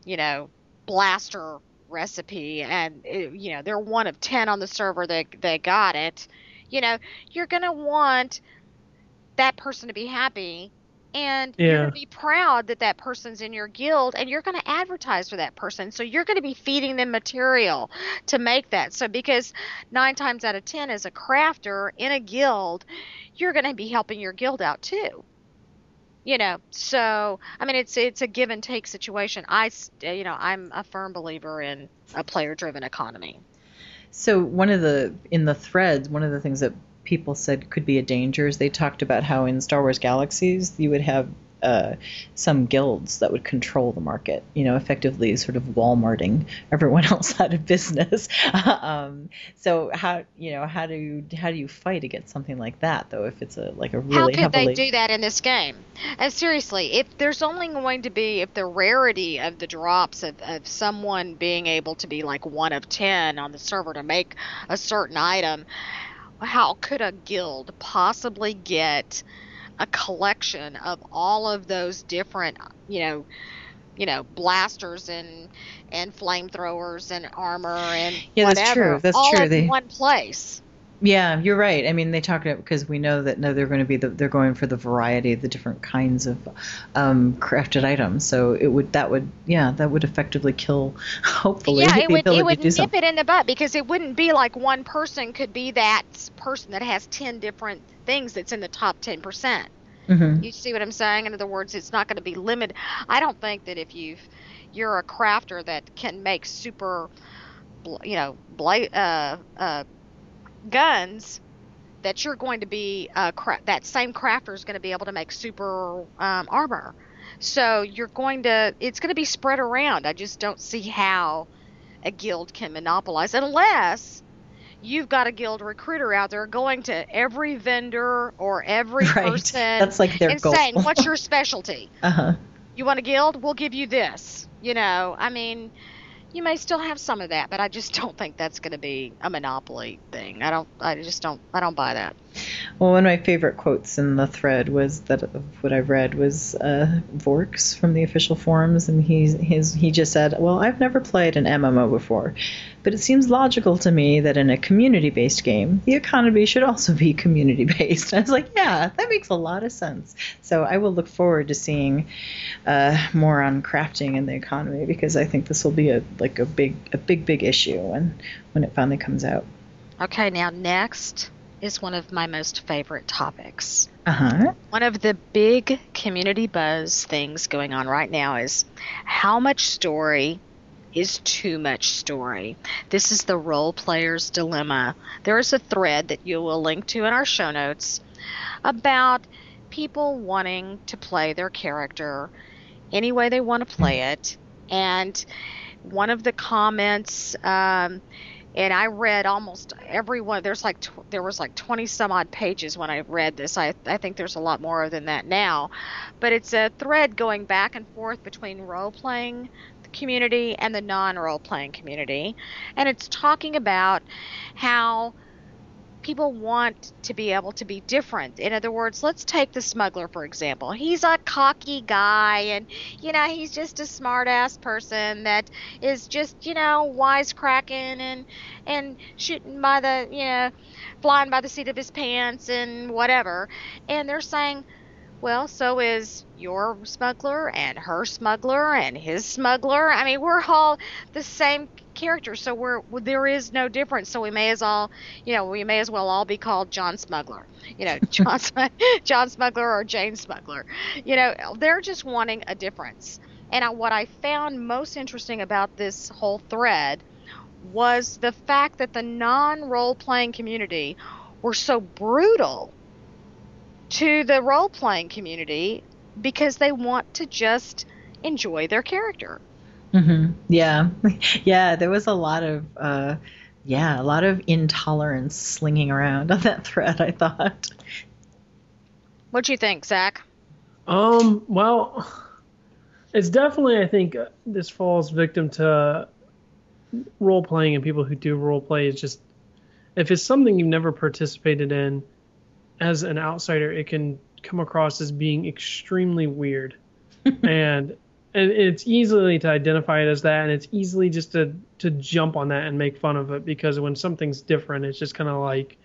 you know, blaster recipe, and it, you know they're one of ten on the server that that got it. You know, you're gonna want that person to be happy. And you're going to be proud that that person's in your guild, and you're going to advertise for that person. So you're going to be feeding them material to make that. So because nine times out of ten, as a crafter in a guild, you're going to be helping your guild out too. You know, so I mean, it's it's a give and take situation. i you know, I'm a firm believer in a player-driven economy. So one of the in the threads, one of the things that people said could be a danger is they talked about how in Star Wars Galaxies you would have uh, some guilds that would control the market, you know, effectively sort of Walmarting everyone else out of business. um, so how you know how do you how do you fight against something like that though if it's a like a really How could heavily they do that in this game? And seriously, if there's only going to be if the rarity of the drops of, of someone being able to be like one of ten on the server to make a certain item, how could a guild possibly get a collection of all of those different, you know, you know, blasters and and flamethrowers and armor and Yeah, that's true. That's true. all true. in They- one place. Yeah, you're right. I mean, they talk about because we know that no, they're going to be the, they're going for the variety of the different kinds of um, crafted items. So it would that would yeah that would effectively kill hopefully yeah, the it would it would nip something. it in the butt because it wouldn't be like one person could be that person that has ten different things that's in the top ten percent. Mhm. You see what I'm saying? In other words, it's not going to be limited. I don't think that if you've you're a crafter that can make super, you know, bla- uh, uh, guns, that you're going to be uh, cra- that same crafter is going to be able to make super um, armor. So you're going to it's going to be spread around. I just don't see how a guild can monopolize unless you've got a guild recruiter out there going to every vendor or every Right. person That's like their and goal. saying, "What's your specialty? Uh huh. You want a guild? We'll give you this." You know, I mean, you may still have some of that, but I just don't think that's going to be a monopoly thing. I don't. I just don't. I don't buy that. Well, one of my favorite quotes in the thread was that what I've read was uh, Vorks from the official forums, and he's his he just said, "Well, I've never played an MMO before, but it seems logical to me that in a community-based game, the economy should also be community-based." I was like, "Yeah, that makes a lot of sense." So I will look forward to seeing uh, more on crafting and the economy because I think this will be a like a big a big big issue when when it finally comes out. Okay, now next is one of my most favorite topics. Uh huh. One of the big community buzz things going on right now is how much story is too much story. This is the role player's dilemma. There is a thread that you will link to in our show notes about people wanting to play their character any way they want to play it. And one of the comments um, and I read almost every one. There's like tw- there was like 20 some odd pages when I read this. I I think there's a lot more than that now, but it's a thread going back and forth between role playing community and the non role playing community, and it's talking about how people want to be able to be different. In other words, let's take the smuggler for example. He's a cocky guy and you know, he's just a smart ass person that is just, you know, wisecracking and and shooting by the, you know, flying by the seat of his pants and whatever. And they're saying, well, so is your smuggler and her smuggler and his smuggler. I mean, we're all the same characters, so we're there is no difference. So we may as all, you know, we may as well all be called John Smuggler. You know, John John Smuggler or Jane Smuggler. You know, they're just wanting a difference. And I, what I found most interesting about this whole thread was the fact that the non-role playing community were so brutal to the role playing community because they want to just enjoy their character. Mm-hmm. Yeah, yeah. There was a lot of, uh, yeah, a lot of intolerance slinging around on that thread. I thought. What do you think, Zach? Um. Well, it's definitely. I think uh, this falls victim to role playing and people who do role play. Is just if it's something you've never participated in, as an outsider, it can come across as being extremely weird. and and it's easily to identify it as that and it's easily just to to jump on that and make fun of it because when something's different it's just kind of like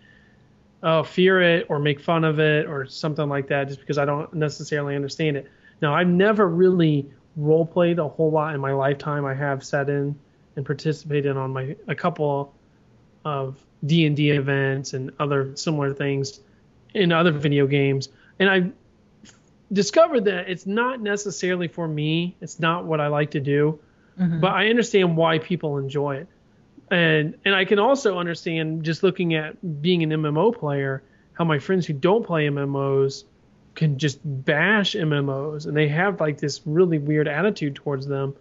oh fear it or make fun of it or something like that just because i don't necessarily understand it. Now i've never really role played a whole lot in my lifetime. I have sat in and participated on my a couple of d&d events and other similar things in other video games and i discovered that it's not necessarily for me. It's not what I like to do, mm-hmm. but I understand why people enjoy it. And and I can also understand just looking at being an MMO player how my friends who don't play MMOs can just bash MMOs and they have like this really weird attitude towards them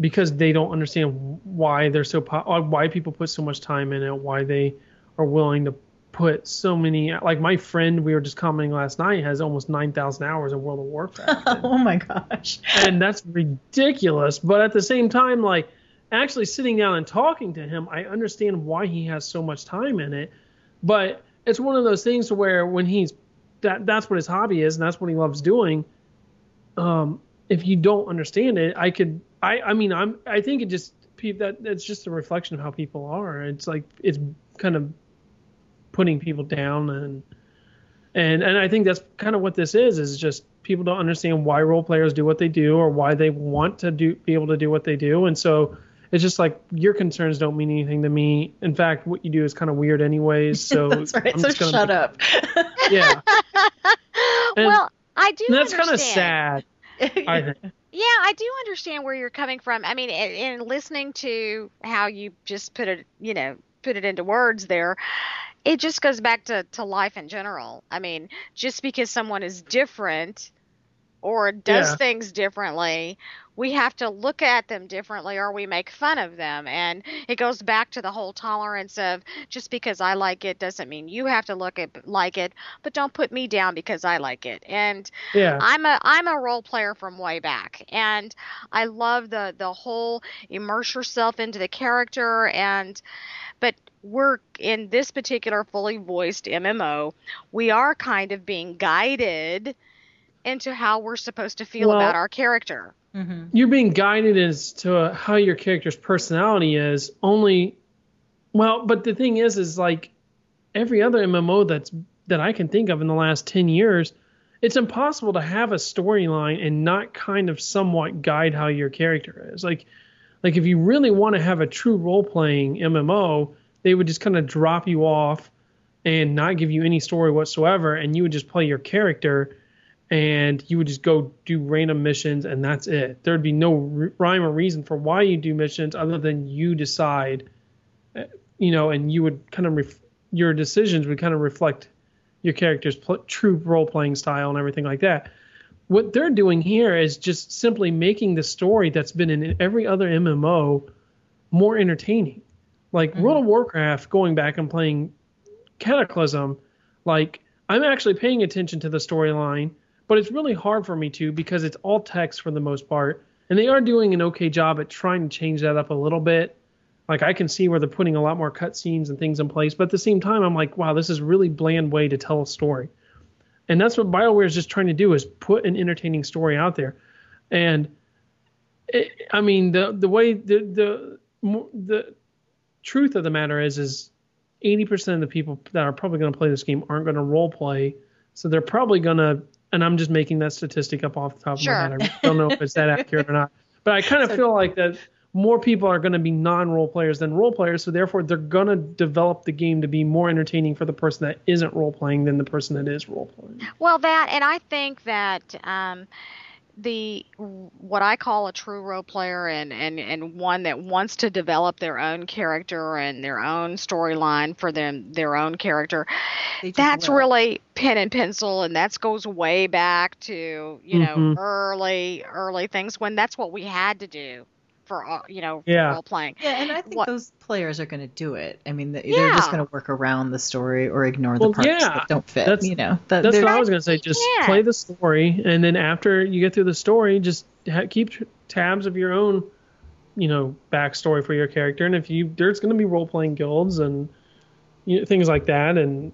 because they don't understand why they're so po- why people put so much time in it, why they are willing to put so many like my friend we were just commenting last night has almost 9000 hours of world of warcraft. Oh my gosh. And that's ridiculous but at the same time like actually sitting down and talking to him i understand why he has so much time in it but it's one of those things where when he's that that's what his hobby is and that's what he loves doing um if you don't understand it i could i i mean i'm i think it just that that's just a reflection of how people are. It's like it's kind of putting people down and and and I think that's kind of what this is is just people don't understand why role players do what they do or why they want to do be able to do what they do and so it's just like your concerns don't mean anything to me. In fact, what you do is kind of weird anyways. So that's right. I'm so shut make, up. yeah. And, well, I do. that's kind of sad. I think. Yeah, I do understand where you're coming from. I mean, in, in listening to how you just put it, you know, put it into words there, it just goes back to, to life in general. I mean, just because someone is different or does Yeah. things differently, we have to look at them differently or we make fun of them. And it goes back to the whole tolerance of just because I like it doesn't mean you have to look at like it, but don't put me down because I like it. And Yeah. I'm a I'm a role player from way back, and I love the the whole immerse yourself into the character and but we're in this particular fully voiced MMO, we are kind of being guided into how we're supposed to feel Well- about our character. Mm-hmm. you're being guided as to uh, how your character's personality is only well but the thing is is like every other mmo that's that i can think of in the last 10 years it's impossible to have a storyline and not kind of somewhat guide how your character is like like if you really want to have a true role playing mmo they would just kind of drop you off and not give you any story whatsoever and you would just play your character and you would just go do random missions and that's it. There'd be no r- rhyme or reason for why you do missions other than you decide, uh, you know, and you would kind of ref- your decisions would kind of reflect your character's pl- true role playing style and everything like that. What they're doing here is just simply making the story that's been in every other MMO more entertaining. Like Mhm. World of Warcraft, going back and playing Cataclysm, like I'm actually paying attention to the storyline, but it's really hard for me to because it's all text for the most part, and they are doing an okay job at trying to change that up a little bit. Like I can see where they're putting a lot more cutscenes and things in place, but at the same time, I'm like, wow, this is a really bland way to tell a story, and that's what Bioware is just trying to do is put an entertaining story out there, and it, I mean the the way the the the truth of the matter is is 80% of the people that are probably going to play this game aren't going to role play. So they're probably going to and i'm just making that statistic up off the top Sure. of my head. I don't know if it's that accurate or not. But i kind of So- feel like that more people are going to be non-role players than role players so therefore they're going to develop the game to be more entertaining for the person that isn't role playing than the person that is role playing. Well, that, and I think that um, the what I call a true role player and, and, and one that wants to develop their own character and their own storyline for them their own character. That's will. really pen and pencil, and that goes way back to you know Mhm. early early things when that's what we had to do for uh, you know for Yeah. role playing. Yeah, and I think What- those players are going to do it. I mean, they- they're just going to work around the story or ignore Well, the parts yeah, that don't fit. that's- you know, that That's what I was gonna say. Just Yeah. play the story, and then after you get through the story, just ha- keep tabs of your own, you know, backstory for your character. And if you, there's gonna be role playing guilds and you know, things like that, and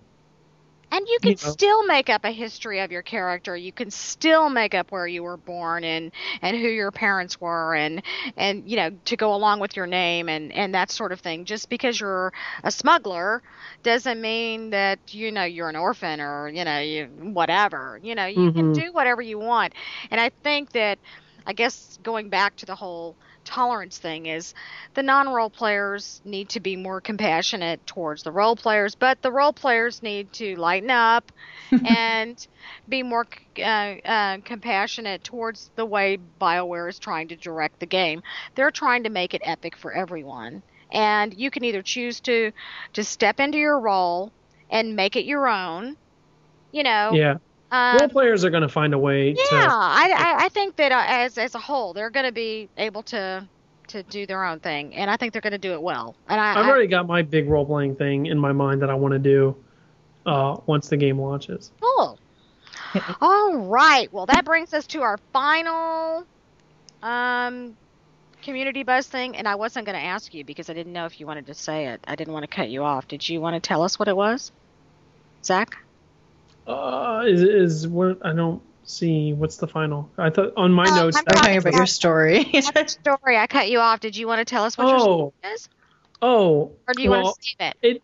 And you can You know. still make up a history of your character. You can still make up where you were born and and who your parents were and and you know to go along with your name and and that sort of thing. Just because you're a smuggler doesn't mean that you know you're an orphan or you know you whatever. You know you can Mhm. do whatever you want. And I think that I guess going back to the whole tolerance thing is the non-role players need to be more compassionate towards the role players, but the role players need to lighten up and be more uh, uh, compassionate towards the way BioWare is trying to direct the game. They're trying to make it epic for everyone, and you can either choose to to step into your role and make it your own. You know, yeah, um, role players are gonna find a way yeah, to. I, I I think that uh, as as a whole, they're going to be able to to do their own thing, and I think they're going to do it well. And I, I've I- already got my big role playing thing in my mind that I want to do uh, once the game launches. cool. All right. Well, that brings us to our final um community buzz thing, and I wasn't going to ask you because I didn't know if you wanted to say it. I didn't want to cut you off. Did you want to tell us what it was, Zach? Uh, is is what I don't see. What's the final? I thought on my Oh, notes. I'm I'm talking about your story. Story. I cut you off. Did you want to tell us what your Oh. story is, oh, or do you well, want to save it?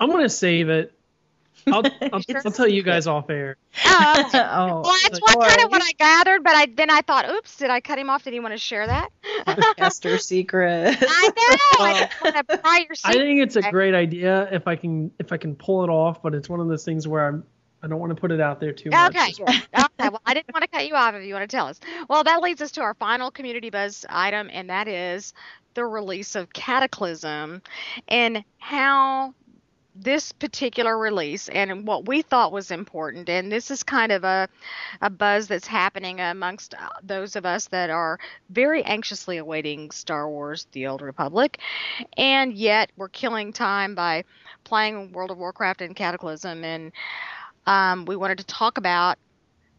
I'm gonna save it. I'll, I'll, Sure. I'll tell you guys off air. Oh, okay. oh, Well, that's what kind of what I gathered, but I then I thought, oops, did I cut him off? Did he want to share that? Podcaster secret. I know. I didn't want to pry your Oh. I think it's a great idea if I can if I can pull it off, but it's one of those things where I'm I don't want to put it out there too much. Okay. good. okay. Well, I didn't want to cut you off if you want to tell us. Well, that leads us to our final community buzz item, and that is the release of Cataclysm and how this particular release and what we thought was important and this is kind of a, a buzz that's happening amongst uh, those of us that are very anxiously awaiting Star Wars The Old Republic and yet we're killing time by playing World of Warcraft and Cataclysm and um, we wanted to talk about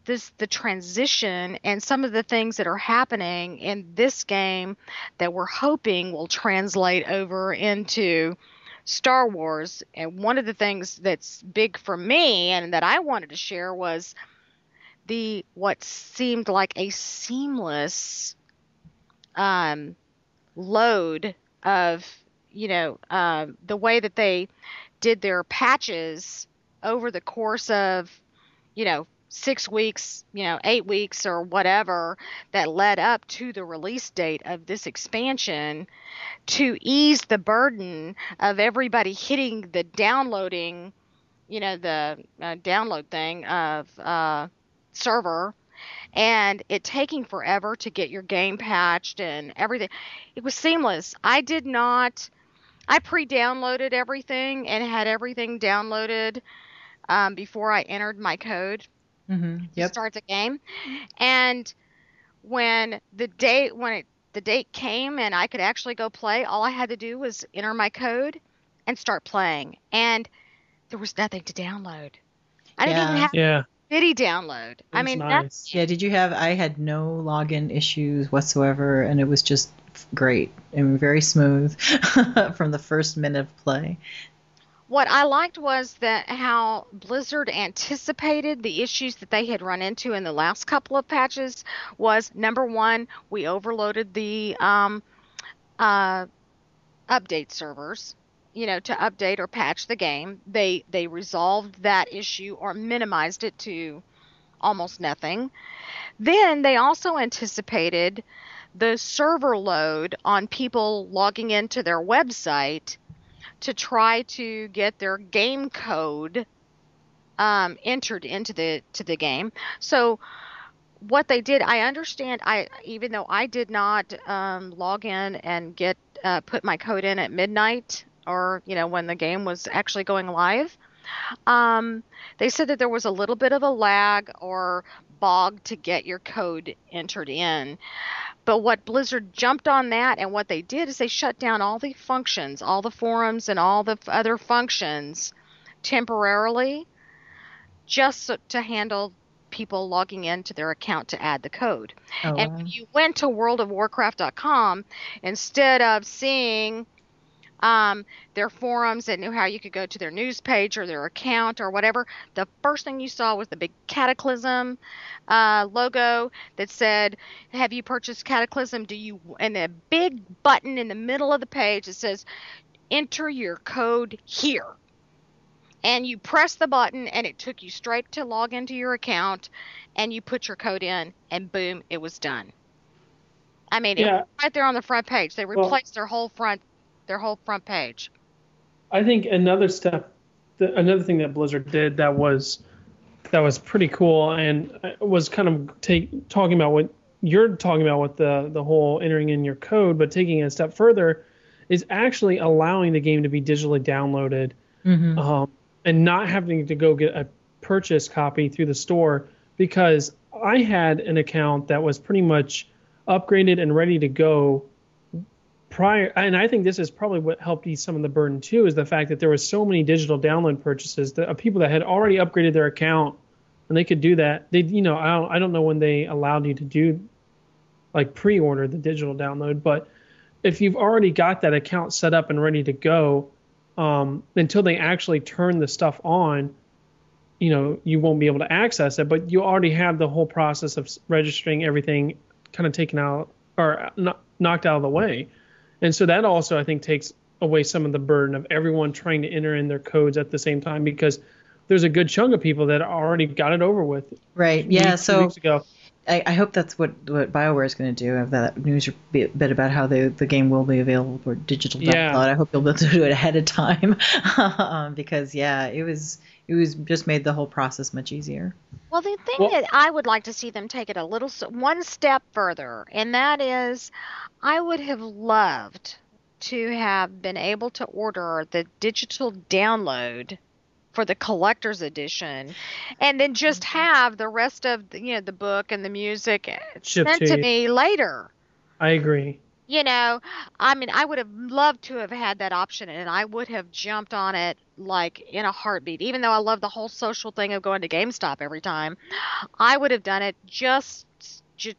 this the transition and some of the things that are happening in this game that we're hoping will translate over into Star Wars. And one of the things that's big for me and that I wanted to share was the what seemed like a seamless um, load of you know um, the way that they did their patches over the course of you know six weeks you know eight weeks or whatever that led up to the release date of this expansion to ease the burden of everybody hitting the downloading you know the uh, download thing of uh, server and it taking forever to get your game patched and everything. It was seamless. I did not i pre-downloaded everything and had everything downloaded um, before i entered my code hmm to Yep. start the game. And when the day when it the date came and I could actually go play, all I had to do was enter my code and start playing. And there was nothing to download. I didn't even have Yeah. video download. I mean, nice. that's Yeah, did you have? I had no login issues whatsoever, and it was just great and very smooth from the first minute of play. What I liked was that how Blizzard anticipated the issues that they had run into in the last couple of patches was number one, we overloaded the um, uh, update servers, you know, to update or patch the game. They they resolved that issue or minimized it to almost nothing. Then they also anticipated the server load on people logging into their website to try to get their game code um, entered into the to the game. So what they did, I understand. I even though I did not um, log in and get uh, put my code in at midnight or you know when the game was actually going live. Um, they said that there was a little bit of a lag or bog to get your code entered in. But what Blizzard jumped on that, and what they did is they shut down all the functions, all the forums, and all the other functions temporarily, just so, to handle people logging into their account to add the code. Oh, and wow. when you went to worldofwarcraft.com, instead of seeing um, their forums that knew how you could go to their news page or their account or whatever, the first thing you saw was the big Cataclysm uh, logo that said, "Have you purchased Cataclysm? Do you?" And a big button in the middle of the page that says, "Enter your code here." And you press the button, and it took you straight to log into your account, and you put your code in, and boom, it was done. I mean, Yeah. right there on the front page. They Well- replaced their whole front, their whole front page. I think another step, another thing that Blizzard did that was that was pretty cool and uh, was kind of take talking about what you're talking about with the the whole entering in your code, but taking it a step further is actually allowing the game to be digitally downloaded Mhm. um, and not having to go get a purchase copy through the store because I had an account that was pretty much upgraded and ready to go prior and I think this is probably what helped ease some of the burden too is the fact that there was so many digital download purchases that people that had already upgraded their account and they could do that. They you know I don't, I don't know when they allowed you to do like pre-order the digital download but if you've already got that account set up and ready to go um, until they actually turn the stuff on you know you won't be able to access it but you already have the whole process of registering everything kind of taken out or not, knocked out of the way and so that also i think takes away some of the burden of everyone trying to enter in their codes at the same time because there's a good chunk of people that already got it over with Right. Yeah. weeks- So weeks ago I, I hope that's what what Bioware is going to do. I Have that news bit, about how the the game will be available for digital download. Yeah. I hope you'll be able to do it ahead of time, um, because yeah, it was it was just made the whole process much easier. Well, the thing Well- that I would like to see them take it a little one step further, and that is, I would have loved to have been able to order the digital download for the collector's edition, and then just Mm-hmm. have the rest of the, you know the book and the music Shipped sent to to me later. i agree You know, I mean, I would have loved to have had that option, and I would have jumped on it like in a heartbeat. Even though I love the whole social thing of going to GameStop every time, I would have done it just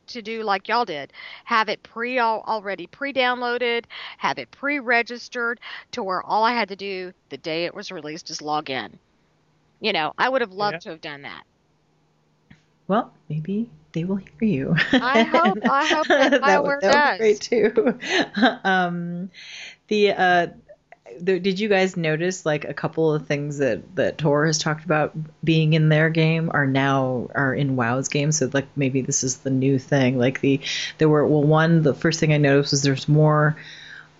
to do like y'all did. Have it pre al- already pre-downloaded, have it pre-registered to where all I had to do the day it was released is log in. You know, I would have loved Yeah. to have done that. Well, maybe they will hear you. I hope- I hope that that would, that would be great too. um, the uh, the, did you guys notice like a couple of things that that Tor has talked about being in their game are now are in WoW's game? So like maybe this is the new thing. Like the there were well one the first thing I noticed was there's more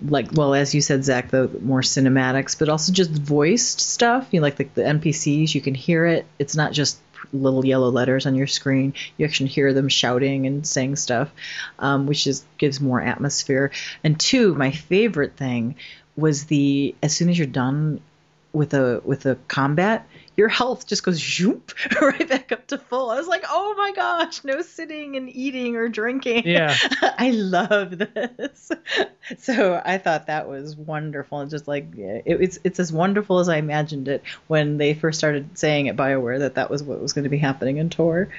like well as you said Zach the more cinematics but also just voiced stuff you know like the, the npcs you can hear it it's not just little yellow letters on your screen. You actually hear them shouting and saying stuff um, which just gives more atmosphere. And two my favorite thing was the as soon as you're done with a with a combat, your health just goes zoop right back up to full. I was like, oh my gosh, no sitting and eating or drinking. Yeah. I love this. So I thought that was wonderful. And just like it, it's it's as wonderful as I imagined it when they first started saying at Bioware that that was what was going to be happening in Tor.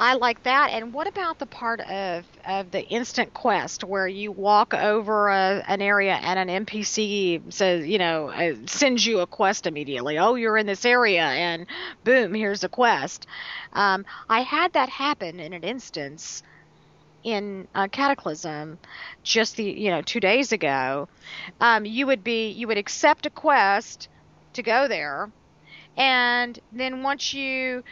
I like that. And what about the part of, of the instant quest where you walk over a, an area and an NPC says, you know, uh, sends you a quest immediately? Oh, you're in this area, and boom, here's a quest. Um, I had that happen in an instance in Cataclysm just the you know two days ago. Um, you would be you would accept a quest to go there, and then once you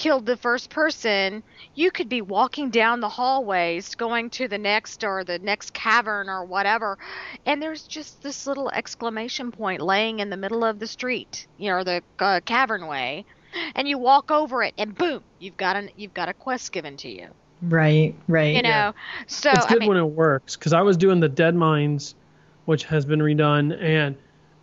killed the first person, you could be walking down the hallways going to the next or the next cavern or whatever, and there's just this little exclamation point laying in the middle of the street, you know, the uh, cavern way, and you walk over it, and boom, you've got an you've got a quest given to you. Right, right. You know, yeah. so it's good I mean, when it works because I was doing the Dead Mines, which has been redone, and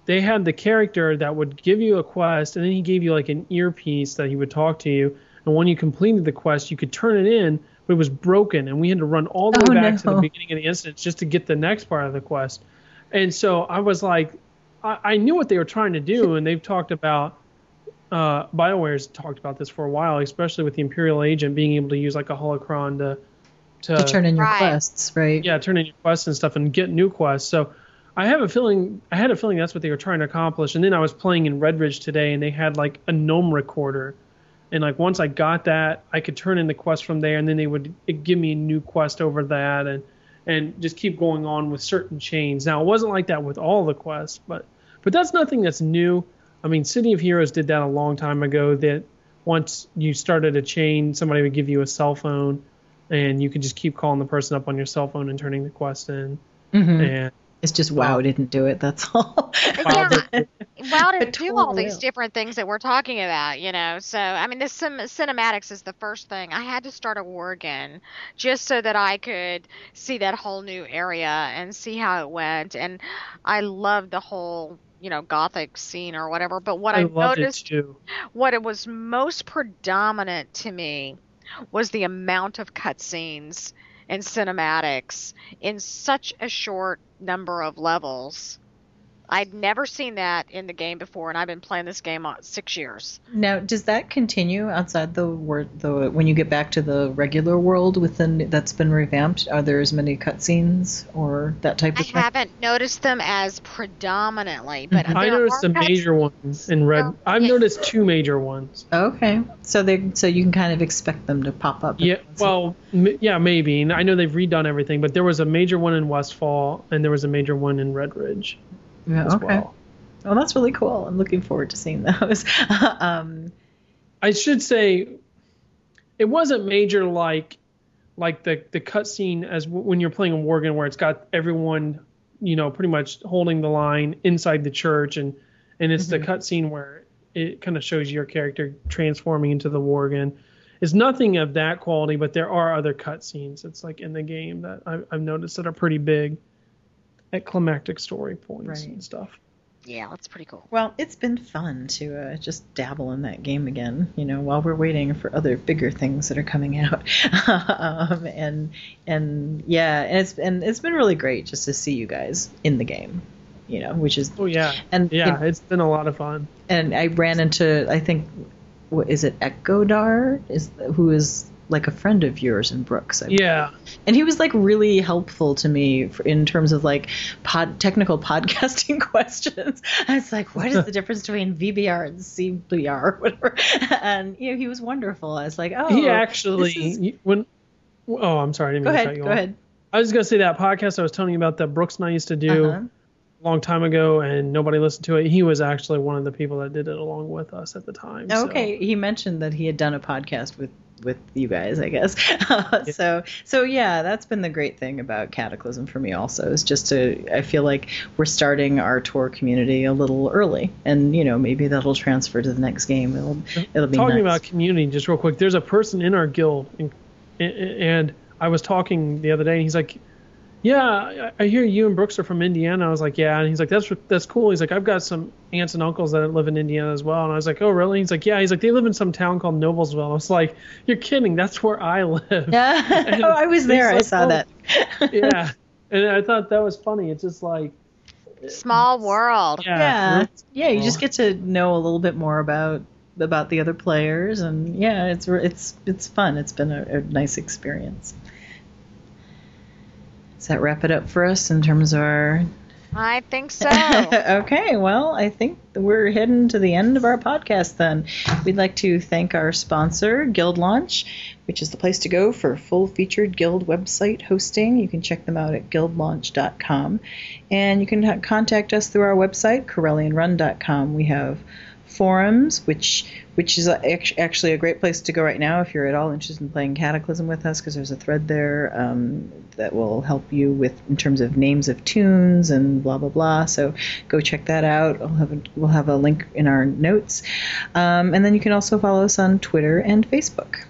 they had the character that would give you a quest, and then he gave you like an earpiece that he would talk to you, and when you completed the quest, you could turn it in, but it was broken, and we had to run all the Oh, way back no. to the beginning of the instance just to get the next part of the quest. And so I was like, I, I knew what they were trying to do, and they've talked about. Uh, BioWare's talked about this for a while, especially with the Imperial Agent being able to use like a holocron to to, to turn in your Right. quests, right? yeah, turn in your quests and stuff and get new quests. So I have a feeling I had a feeling that's what they were trying to accomplish. And then I was playing in Redridge today and they had like a gnome recorder. And like once I got that, I could turn in the quest from there and then they would give me a new quest over that and and just keep going on with certain chains. Now it wasn't like that with all the quests, but but that's nothing that's new. I mean, City of Heroes did that a long time ago. That once you started a chain, somebody would give you a cell phone, and you could just keep calling the person up on your cell phone and turning the quest in. Mhm. And It's just WoW didn't do it. That's all. Yeah. WoW didn't do all these will. different things that we're talking about, you know. So I mean, this sim- cinematics is the first thing. I had to start a war again just so that I could see that whole new area and see how it went. And I loved the whole, you know, gothic scene or whatever. But what I, I loved noticed, it too. what it was most predominant to me was the amount of cutscenes and cinematics in such a short number of levels. I'd never seen that in the game before, and I've been playing this game on six years. Now, does that continue outside the world? The when you get back to the regular world within that's been revamped, are there as many cutscenes or that type I of thing? I haven't noticed them as predominantly, but mm-hmm. I there noticed are the major ones in red. Well, I've yeah. noticed two major ones. Okay, so they so you can kind of expect them to pop up. Yeah, well, m- yeah, maybe. I know they've redone everything, but there was a major one in Westfall, and there was a major one in Redridge yeah, as okay. well. Well, that's really cool. I'm looking forward to seeing those. um, I should say it wasn't major like like the the cutscene as w- when you're playing a Worgen where it's got everyone you know pretty much holding the line inside the church and and it's the cutscene where it kind of shows your character transforming into the Worgen. It's nothing of that quality, but there are other cutscenes. It's like in the game that I've, I've noticed that are pretty big at climactic story points Right. and stuff. Yeah, that's pretty cool. well, it's been fun to uh, just dabble in that game again. You know, while we're waiting for other bigger things that are coming out. um, and and yeah, and it's and it's been really great just to see you guys in the game. You know, which is Oh yeah, and you yeah, know, it's been a lot of fun. and I ran into I think what is it Echodar is who is like a friend of yours in Brooks. I Yeah, and he was like really helpful to me for, in terms of like pod, technical podcasting questions. I was like, what is the difference between VBR and CBR or whatever? And you know, he was wonderful. I was like, oh, he actually is- when oh i'm sorry I didn't go mean to ahead, go off. ahead. i was going to say that podcast i was telling you about that brooks and i used to do Uh-huh. a long time ago and nobody listened to it he was actually one of the people that did it along with us at the time so- Okay, he mentioned that he had done a podcast with with you guys, I guess. So so yeah, that's been the great thing about Cataclysm for me also is just to I feel like we're starting our Tor community a little early, and you know maybe that'll transfer to the next game. It'll it'll be talking nice. about community just real quick there's a person in our guild and, and i was talking the other day and he's like yeah, I, I hear you and Brooks are from Indiana. I was like, yeah, and he's like, that's that's cool. He's like, I've got some aunts and uncles that live in Indiana as well, and I was like, oh really? He's like, yeah. He's like, they live in some town called Noblesville. I was like, you're kidding? That's where I live. Yeah, oh, I was there. he's I saw oh, that. yeah, and I thought that was funny. It's just like Small world. yeah, yeah, really yeah. You just get to know a little bit more about about the other players, and yeah, it's it's it's fun. It's been a, a nice experience. Does that wrap it up for us in terms of our I think so. okay, well, I think we're heading to the end of our podcast then. We'd like to thank our sponsor, Guild Launch, which is the place to go for full featured Guild website hosting. You can check them out at guildlaunch.com. And you can contact us through our website, corellianrun.com. We have forums, which which is act- actually a great place to go right now if you're at all interested in playing Cataclysm with us, because there's a thread there um, that will help you with in terms of names of toons and blah blah blah. So go check that out. I'll have a, we'll have a link in our notes, um, and then you can also follow us on Twitter and Facebook.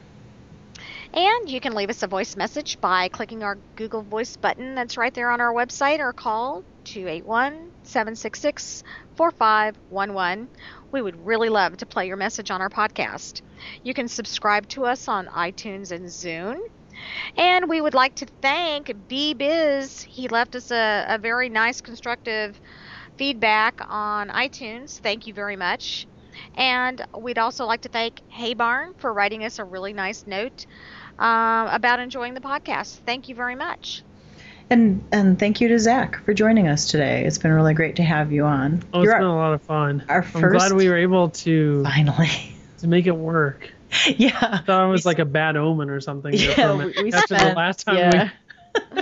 And you can leave us a voice message by clicking our Google Voice button that's right there on our website or call 281 766 4511. We would really love to play your message on our podcast. You can subscribe to us on iTunes and Zune. And we would like to thank B Biz. He left us a, a very nice, constructive feedback on iTunes. Thank you very much. And we'd also like to thank Hey Barn for writing us a really nice note um, about enjoying the podcast. Thank you very much. And and thank you to Zach for joining us today. It's been really great to have you on. Oh, it's You're been a lot of fun. our I'm glad we were able to finally. to make it work. yeah. I thought it was like a bad omen or something. there for a Yeah, we, we After spent, the last time yeah. We,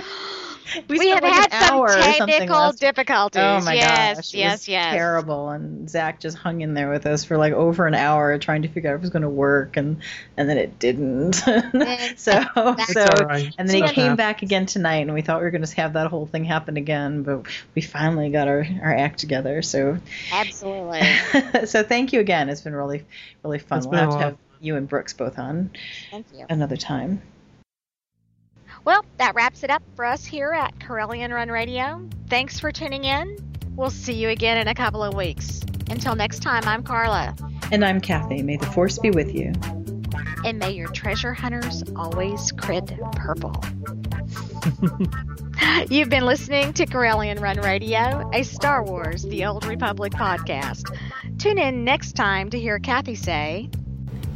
spent have like had some hour or something technical difficulties. Oh my yes, gosh, it yes, was yes. terrible. And Zach just hung in there with us for like over an hour trying to figure out if it was going to work, and and then it didn't. so It's so all right. and then he came happens. back again tonight, and we thought we were going to have that whole thing happen again, but we finally got our our act together. So Absolutely. so thank you again. It's been really really fun. It's we'll have to have you and Brooks both on Thank you. another time. Well, that wraps it up for us here at Corellian Run Radio. Thanks for tuning in. We'll see you again in a couple of weeks. Until next time, I'm Carla. And I'm Kathy. May the force be with you. And may your treasure hunters always crit purple. You've been listening to Corellian Run Radio, a Star Wars The Old Republic podcast. Tune in next time to hear Kathy say,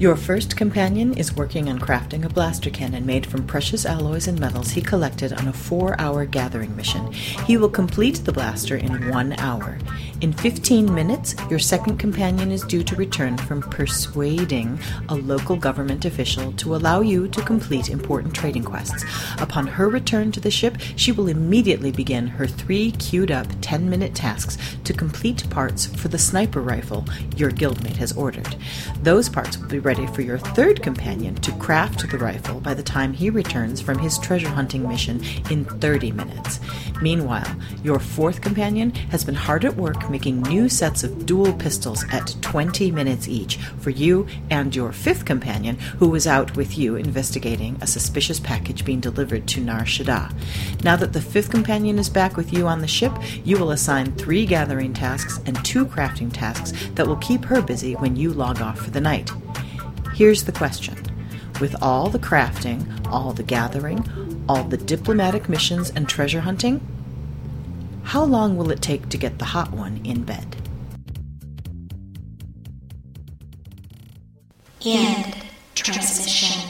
Your first companion is working on crafting a blaster cannon made from precious alloys and metals he collected on a four hour gathering mission. He will complete the blaster in one hour. In 15 minutes, your second companion is due to return from persuading a local government official to allow you to complete important trading quests. Upon her return to the ship, she will immediately begin her three queued up 10 minute tasks to complete parts for the sniper rifle your guildmate has ordered. Those parts will be ready for your third companion to craft the rifle by the time he returns from his treasure hunting mission in 30 minutes. Meanwhile, your fourth companion has been hard at work making new sets of dual pistols at 20 minutes each for you and your fifth companion, who was out with you investigating a suspicious package being delivered to Nar Shaddaa. Now that the fifth companion is back with you on the ship, you will assign three gathering tasks and two crafting tasks that will keep her busy when you log off for the night. Here's the question with all the crafting, all the gathering, all the diplomatic missions and treasure hunting, how long will it take to get the hot one in bed? End transmission.